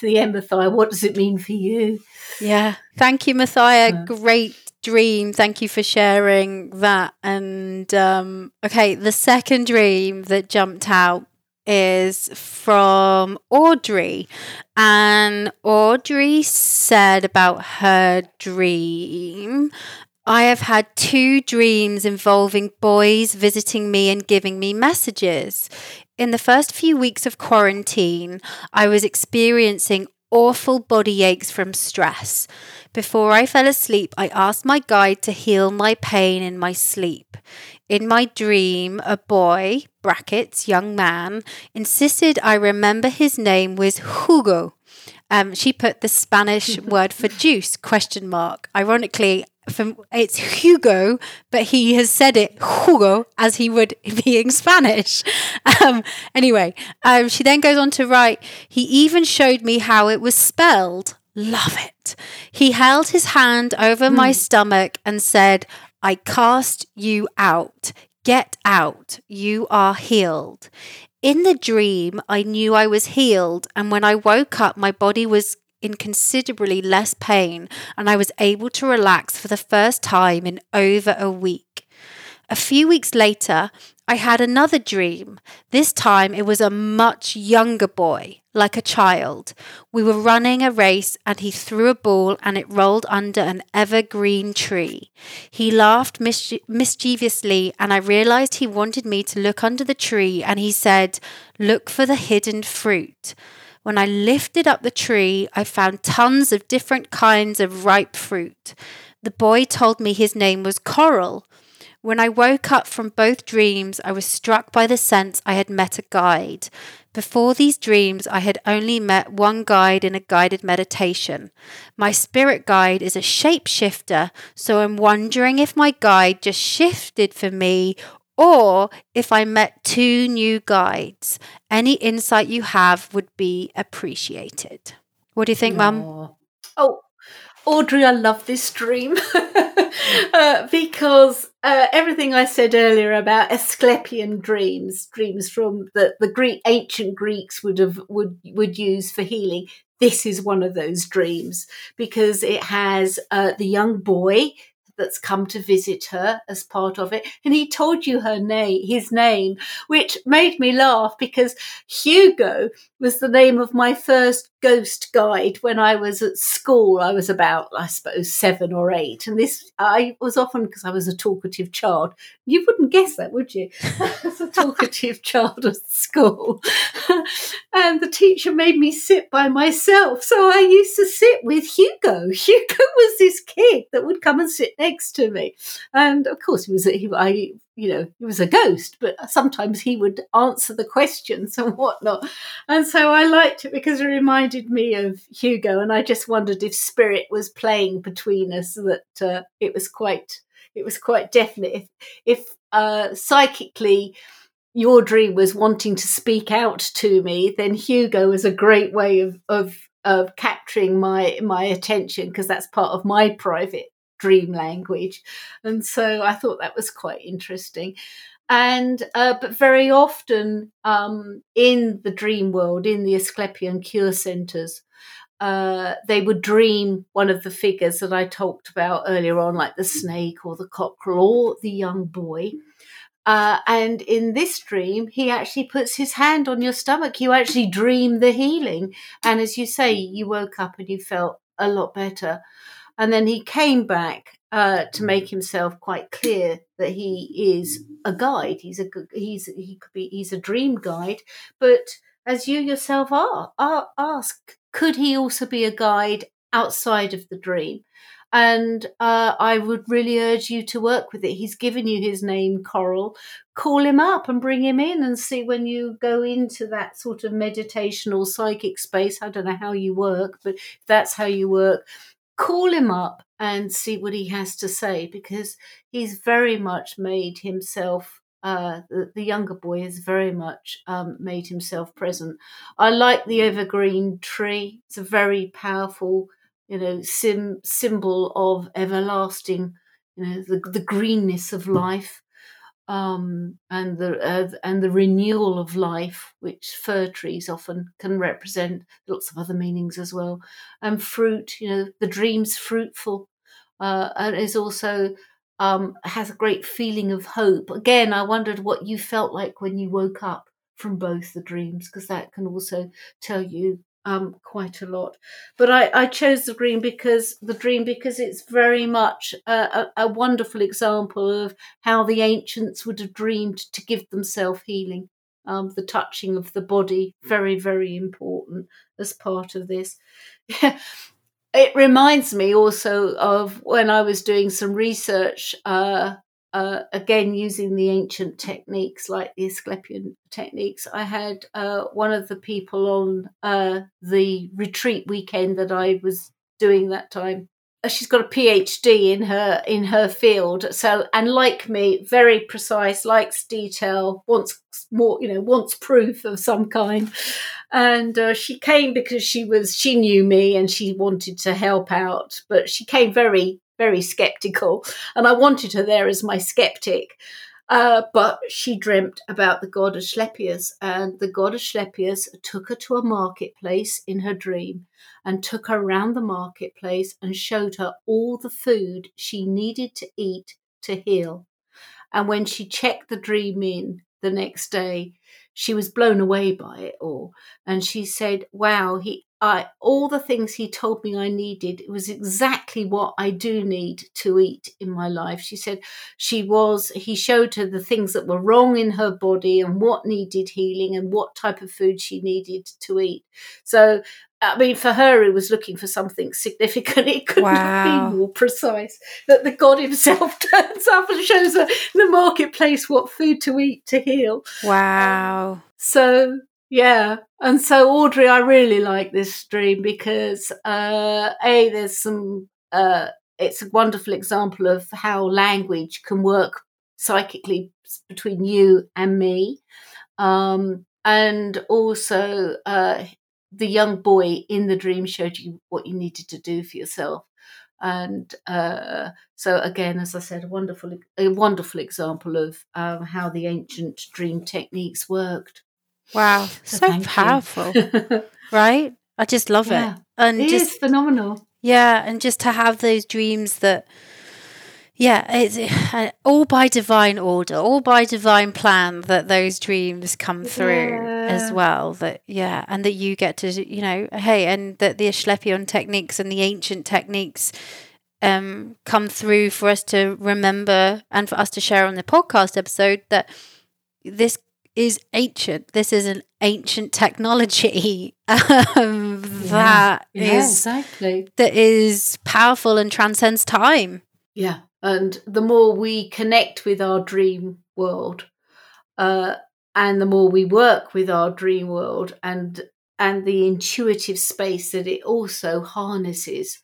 the end, Matthias, what does it mean for you? Yeah. Thank you, Matthias. Uh. Great dream. Thank you for sharing that. And um, okay, the second dream that jumped out is from Audrey. And Audrey said about her dream. I have had two dreams involving boys visiting me and giving me messages. In the first few weeks of quarantine, I was experiencing awful body aches from stress. Before I fell asleep, I asked my guide to heal my pain in my sleep. In my dream, a boy, brackets, young man, insisted I remember his name was Hugo. Um, she put the Spanish word for juice, question mark. Ironically, from it's Hugo, but he has said it Hugo as he would being Spanish. Um, anyway, um, she then goes on to write, he even showed me how it was spelled. Love it. He held his hand over my stomach and said, I cast you out. Get out. You are healed. In the dream, I knew I was healed, and when I woke up, my body was in considerably less pain, and I was able to relax for the first time in over a week. A few weeks later, I had another dream. This time it was a much younger boy, like a child. We were running a race and he threw a ball and it rolled under an evergreen tree. He laughed mischie- mischievously and I realized he wanted me to look under the tree and he said, Look for the hidden fruit. When I lifted up the tree, I found tons of different kinds of ripe fruit. The boy told me his name was Coral. When I woke up from both dreams, I was struck by the sense I had met a guide. Before these dreams, I had only met one guide in a guided meditation. My spirit guide is a shapeshifter, so I'm wondering if my guide just shifted for me or if I met two new guides. Any insight you have would be appreciated. What do you think, Mum? Oh, Audrey, I love this dream uh, because uh, everything I said earlier about Asclepian dreams, dreams from the, the Greek ancient Greeks would have would would use for healing. This is one of those dreams because it has uh, the young boy that's come to visit her as part of it, and he told you her name, his name, which made me laugh because Hugo was the name of my first ghost guide when I was at school. I was about, I suppose, seven or eight. And this, I was often, because I was a talkative child, you wouldn't guess that, would you? A talkative child at school. and the teacher made me sit by myself. So I used to sit with Hugo. Hugo was this kid that would come and sit next to me. And of course, he was, he, I you know, he was a ghost, but sometimes he would answer the questions and whatnot. And so I liked it because it reminded me of Hugo, and I just wondered if spirit was playing between us. That uh, it was quite, it was quite definite. If, if uh, psychically your dream was wanting to speak out to me, then Hugo was a great way of of of capturing my my attention because that's part of my private dream language. And so I thought that was quite interesting. And uh, but very often um, in the dream world, in the Asclepian cure centers, uh, they would dream one of the figures that I talked about earlier on, like the snake or the cockerel or the young boy. Uh, and in this dream, he actually puts his hand on your stomach. You actually dream the healing. And as you say, you woke up and you felt a lot better. And then he came back uh, to make himself quite clear that he is a guide. He's a he's he could be he's a dream guide, but as you yourself are, are ask, could he also be a guide outside of the dream? And uh, I would really urge you to work with it. He's given you his name, Coral. Call him up and bring him in and see when you go into that sort of meditational psychic space. I don't know how you work, but if that's how you work, call him up and see what he has to say because he's very much made himself uh, the, the, younger boy has very much um, made himself present. I like the evergreen tree. It's a very powerful, you know, sim, symbol of everlasting, you know, the, the greenness of life um, and the uh, and the renewal of life, which fir trees often can represent. Lots of other meanings as well, and fruit. You know, the dream's fruitful, uh, and is also um, has a great feeling of hope. Again, I wondered what you felt like when you woke up from both the dreams, because that can also tell you um, quite a lot. But I, I, chose the dream because the dream because it's very much a, a, a, wonderful example of how the ancients would have dreamed to give themselves healing. Um, the touching of the body very very important as part of this. it reminds me also of when I was doing some research uh, uh, again using the ancient techniques like the Asclepian techniques. I had uh, one of the people on uh, the retreat weekend that I was doing that time. Uh, she's got a PhD in her in her field, so and like me, very precise, likes detail, wants more, you know, wants proof of some kind. And uh, she came because she was she knew me and she wanted to help out, but she came very very skeptical, and I wanted her there as my skeptic. Uh, but she dreamt about the god Asclepius, and the god Asclepius took her to a marketplace in her dream and took her around the marketplace and showed her all the food she needed to eat to heal. And when she checked the dream in the next day, she was blown away by it all. And she said, Wow, he I, all the things he told me I needed, it was exactly what I do need to eat in my life. She said she was, he showed her the things that were wrong in her body and what needed healing and what type of food she needed to eat. So, I mean, for her, he was looking for something significant. It couldn't wow. be more precise that the God himself turns up and shows her in the marketplace what food to eat to heal. Wow. So yeah. And so, Audrey, I really like this dream because, uh, A, there's some, uh, it's a wonderful example of how language can work psychically between you and me. Um, and also, uh, the young boy in the dream showed you what you needed to do for yourself. And uh, so, again, as I said, a wonderful, a wonderful example of um, how the ancient dream techniques worked. Wow, so, so powerful, right? I just love yeah, it, and it just phenomenal. Yeah, and just to have those dreams that yeah, it's uh, all by divine order, all by divine plan that those dreams come through yeah. as well. That yeah, and that you get to you know, hey, and that the Asclepion techniques and the ancient techniques um come through for us to remember and for us to share on the podcast episode that this is ancient. This is an ancient technology um, that yeah. Yeah, is- exactly. that is powerful and transcends time. Yeah, and the more we connect with our dream world, uh, and the more we work with our dream world, and and the intuitive space that it also harnesses,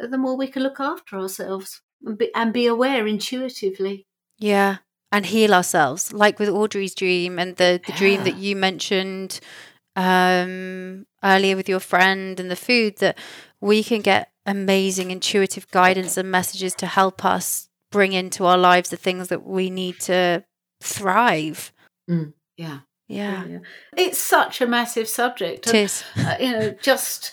uh, the more we can look after ourselves and be, and be aware intuitively. Yeah. And heal ourselves, like with Audrey's dream and the, the dream that you mentioned um, earlier with your friend and the food, that we can get amazing intuitive guidance and messages to help us bring into our lives the things that we need to thrive. Mm, yeah. Yeah. yeah. It's such a massive subject. It and, is. uh, you know, just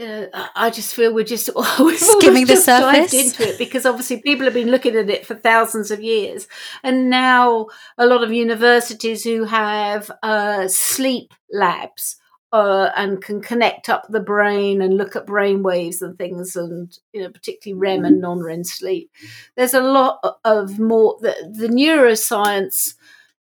you know, I just feel we're just we've Skimming the almost just dived surface. into it because obviously people have been looking at it for thousands of years, and now a lot of universities who have uh, sleep labs. Uh, and can connect up the brain and look at brain waves and things, and you know, particularly REM and non-REM sleep. There's a lot of more the, the neuroscience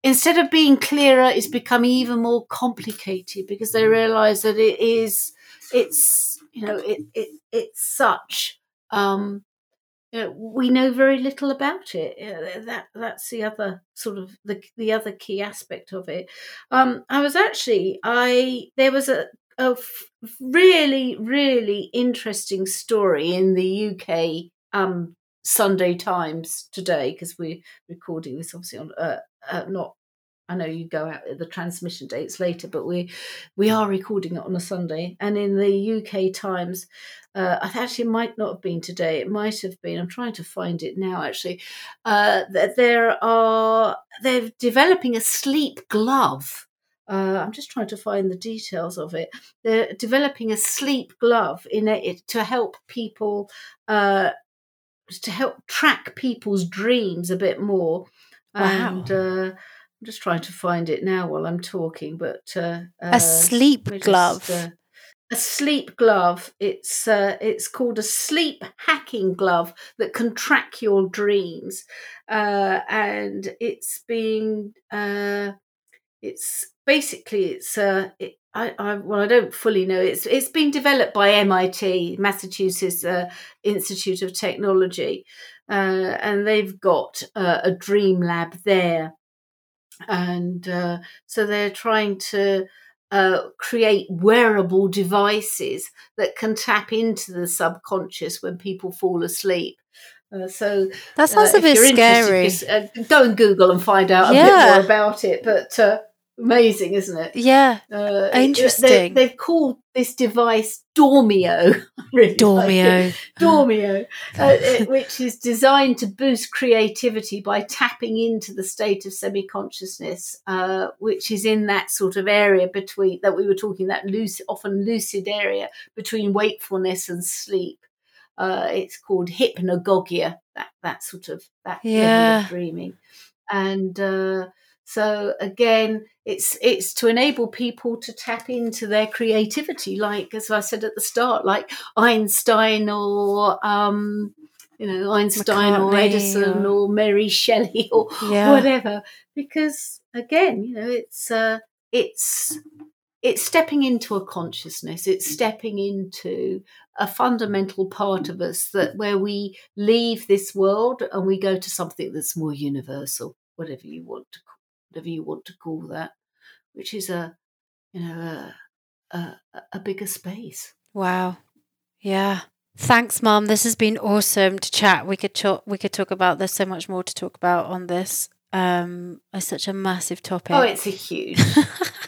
instead of being clearer, is becoming even more complicated because they realize that it is, it's, you know, it, it it's such, um, you we know very little about it. Yeah, That that's the other sort of the the other key aspect of it. Um, I was actually I there was a a f- really really interesting story in the UK um, Sunday Times today because we're recording this obviously on uh, uh, not. I know you go out at the transmission dates later, but we we are recording it on a Sunday. And in the UK Times, uh, I actually might not have been today. It might have been. I'm trying to find it now. Actually, uh, that there are they're developing a sleep glove. Uh, I'm just trying to find the details of it. They're developing a sleep glove in it to help people uh, to help track people's dreams a bit more. Wow. And uh, I'm just trying to find it now while I'm talking. But uh, A sleep me just, glove. uh, a sleep glove. It's uh, it's called a sleep hacking glove that can track your dreams, uh, and it's being uh, it's basically it's uh, it, I, I well I don't fully know it's it's been developed by MIT Massachusetts uh, Institute of Technology, uh, and they've got uh, a dream lab there, and uh, so they're trying to uh, create wearable devices that can tap into the subconscious when people fall asleep. Uh, so That sounds uh, a bit if you're interested, scary. just, uh, go and Google and find out a Yeah. bit more about it. But uh, amazing, isn't it? Yeah. Uh, Interesting. They, have called this device Dormio. Really like. Dormio. Dormio, uh, which is designed to boost creativity by tapping into the state of semi-consciousness, uh, which is in that sort of area between that we were talking that lucid, often lucid area between wakefulness and sleep. Uh, it's called hypnagogia. That that sort of that Yeah. of dreaming, and uh, so again, it's it's to enable people to tap into their creativity, like as I said at the start, like Einstein or um, you know Einstein or Edison or- or Mary Shelley or Yeah. whatever. Because again, you know, it's uh, it's it's stepping into a consciousness. It's stepping into a fundamental part of us that where we leave this world and we go to something that's more universal, whatever you want to call, whatever you want to call that, which is a you know a a, a bigger space. Wow. Yeah. Thanks, Mom. This has been awesome to chat. We could talk. We could talk about. There's so much more to talk about on this. Um, it's such a massive topic. Oh, it's a huge.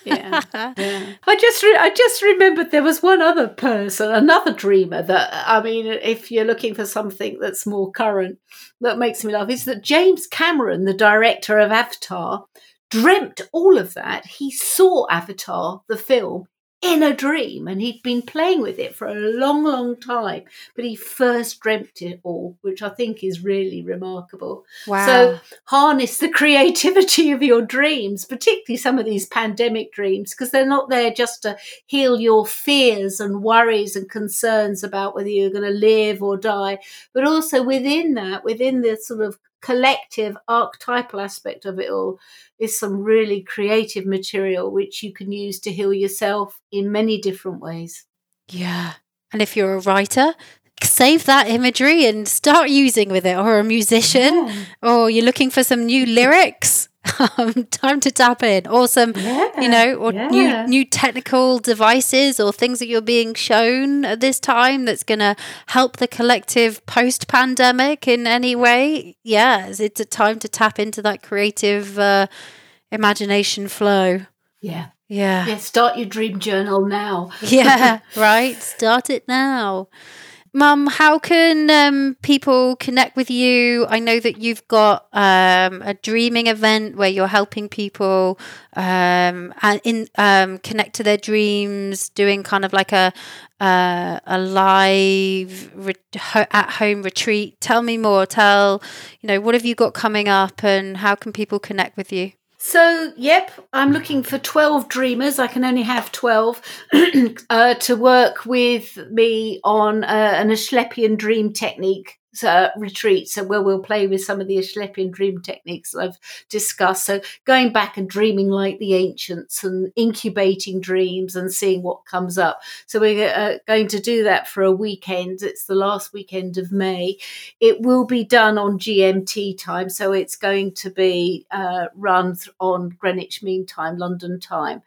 yeah. Yeah. I just re- I just remembered there was one other person, another dreamer that I mean, if you're looking for something that's more current that makes me laugh, is that James Cameron, the director of Avatar, dreamt all of that. He saw Avatar, the film, in a dream and he'd been playing with it for a long, long time. But he first dreamt it all, which I think is really remarkable. Wow. So harness the creativity of your dreams, particularly some of these pandemic dreams, because they're not there just to heal your fears and worries and concerns about whether you're going to live or die, but also within that, within the sort of collective archetypal aspect of it all is some really creative material which you can use to heal yourself in many different ways. Yeah. And if you're a writer, save that imagery and start using with it or a musician Yeah. or you're looking for some new lyrics um, time to tap in or some Yeah, you know or yeah. new new technical devices or things that you're being shown at this time that's going to help the collective post pandemic in any way yeah it's- it's a time to tap into that creative uh, imagination flow Yeah. yeah Yeah. Start your dream journal now. yeah, right. Start it now. Mum, how can um, people connect with you? I know that you've got um, a dreaming event where you're helping people um, and in um, connect to their dreams, doing kind of like a uh, a live re- ho- at home retreat. Tell me more. Tell you know what have you got coming up, and how can people connect with you? So, yep, I'm looking for 12 dreamers. I can only have 12 uh, to work with me on uh, an Asclepian dream technique uh, retreat. So, where we'll play with some of the Asclepian dream techniques I've discussed. So, going back and dreaming like the ancients and incubating dreams and seeing what comes up. So, we're uh, going to do that for a weekend. It's the last weekend of May. It will be done on GMT time. So, it's going to be uh, run on Greenwich Mean Time, London time.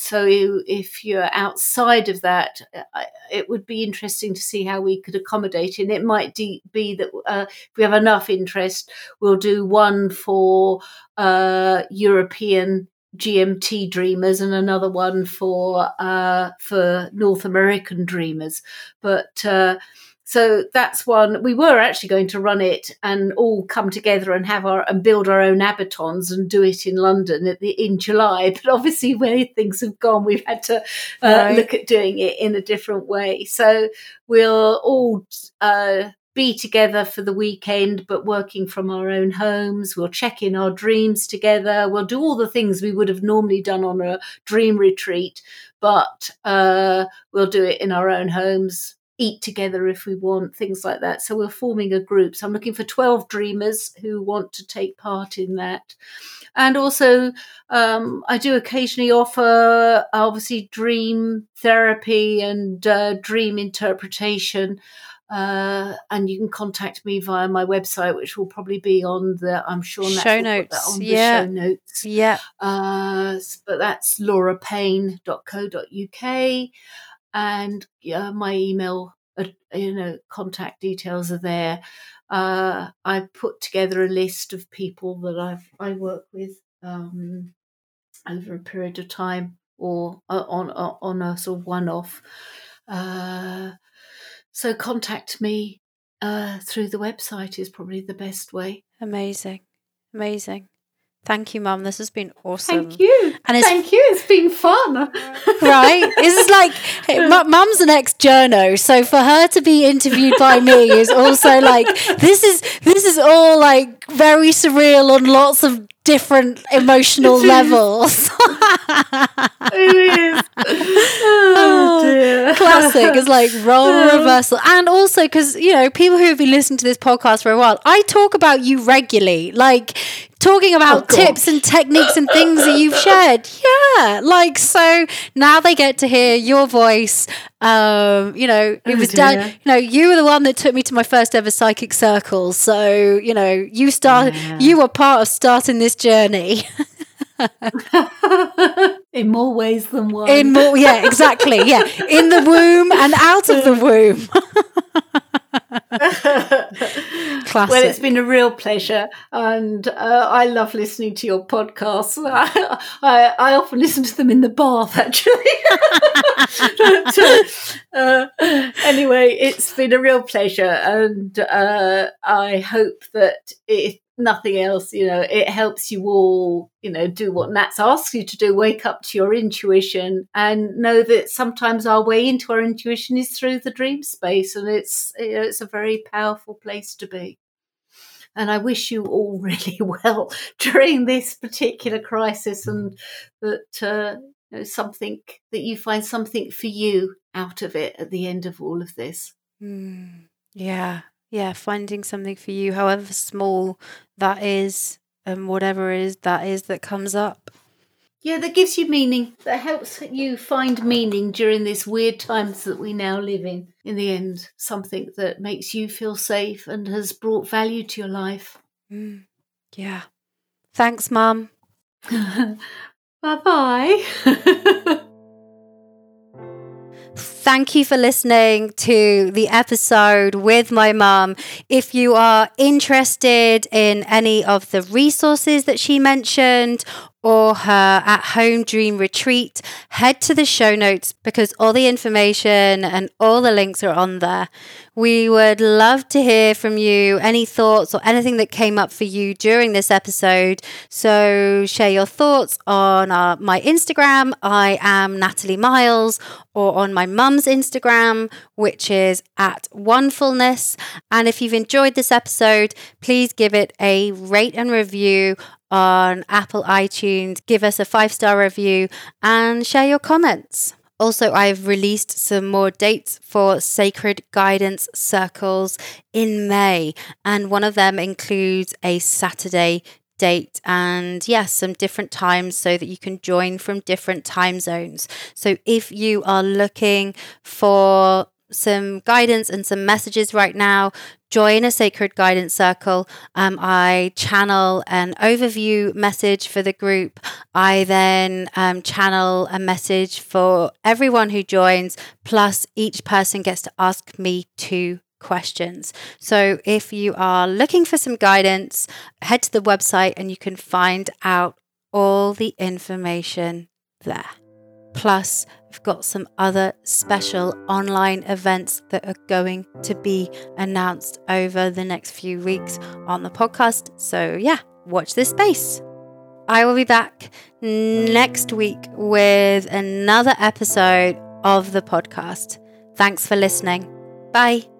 So if you're outside of that, uh, it would be interesting to see how we could accommodate. And it might de- be that uh, if we have enough interest, we'll do one for uh, European GMT dreamers and another one for uh, for North American dreamers. But uh, so that's one. We were actually going to run it and all come together and have our and build our own abatons and do it in London at the in July. But obviously, where things have gone, we've had to uh, Right. look at doing it in a different way. So we'll all uh, be together for the weekend, but working from our own homes. We'll check in our dreams together. We'll do all the things we would have normally done on a dream retreat, but uh, we'll do it in our own homes. Eat together if we want, things like that. So we're forming a group. So I'm looking for 12 dreamers who want to take part in that. And also, um, I do occasionally offer, obviously, dream therapy and uh, dream interpretation. Uh, and you can contact me via my website, which will probably be on the, I'm sure, Show will put that notes, on the yeah. show notes. Yeah. Uh, but that's laurapayne.co.uk. And yeah, my email, uh, you know, contact details are there. Uh, I put together a list of people that I've, I work with um, over a period of time or uh, on, on, on a sort of one off. Uh, so contact me uh, through the website is probably the best way. Amazing. Amazing. Thank you, Mum. This has been awesome. Thank you. And it's- Thank you. It's been fun. Right? This is like hey, Mum's an ex journo, so for her to be interviewed by me is also like this is this is all like very surreal on lots of different emotional levels. it is. Oh. Classic. It's like role reversal. And also because, you know, people who have been listening to this podcast for a while, I talk about you regularly. Like talking about Oh, tips and techniques and things that you've shared. Yeah. Like so now they get to hear your voice. Um, you know, it Oh, was down dear. you know, you were the one that took me to my first ever psychic circle. So, you know, you started Yeah. you were part of starting this journey. In more ways than one. In more, yeah, exactly, yeah, in the womb and out of the womb. Classic. Well, it's been a real pleasure, and uh, I love listening to your podcasts. I, I, I often listen to them in the bath, actually. But, uh, uh, anyway, it's been a real pleasure, and uh, I hope that it nothing else, you know, it helps you all, you know, do what Nats asks you to do, wake up to your intuition and know that sometimes our way into our intuition is through the dream space. And it's, you know, it's a very powerful place to be. And I wish you all really well during this particular crisis and that, uh, you know, something that you find something for you out of it at the end of all of this. Mm, yeah, yeah, finding something for you, however small that is, and whatever it is that is that comes up. Yeah, that gives you meaning, that helps you find meaning during these weird times that we now live in. In the end, something that makes you feel safe and has brought value to your life. Mm, yeah. Thanks, Mum. bye bye. Thank you for listening to the episode with my mum. If you are interested in any of the resources that she mentioned or her at home dream retreat, head to the show notes because all the information and all the links are on there. We would love to hear from you, any thoughts or anything that came up for you during this episode. So share your thoughts on our, my Instagram. I am Natalie Miles, or on my mum's Instagram, which is at onefulness. And if you've enjoyed this episode, please give it a rate and review on Apple iTunes, give us a five star review, and share your comments. Also, I've released some more dates for Sacred Guidance Circles in May, and one of them includes a Saturday date and yes, some different times so that you can join from different time zones. So if you are looking for some guidance and some messages right now, join a sacred guidance circle. Um, I channel an overview message for the group. I then um, channel a message for everyone who joins, plus each person gets to ask me two questions. So if you are looking for some guidance, head to the website and you can find out all the information there. Plus, we've got some other special online events that are going to be announced over the next few weeks on the podcast. So, yeah, watch this space. I will be back next week with another episode of the podcast. Thanks for listening. Bye.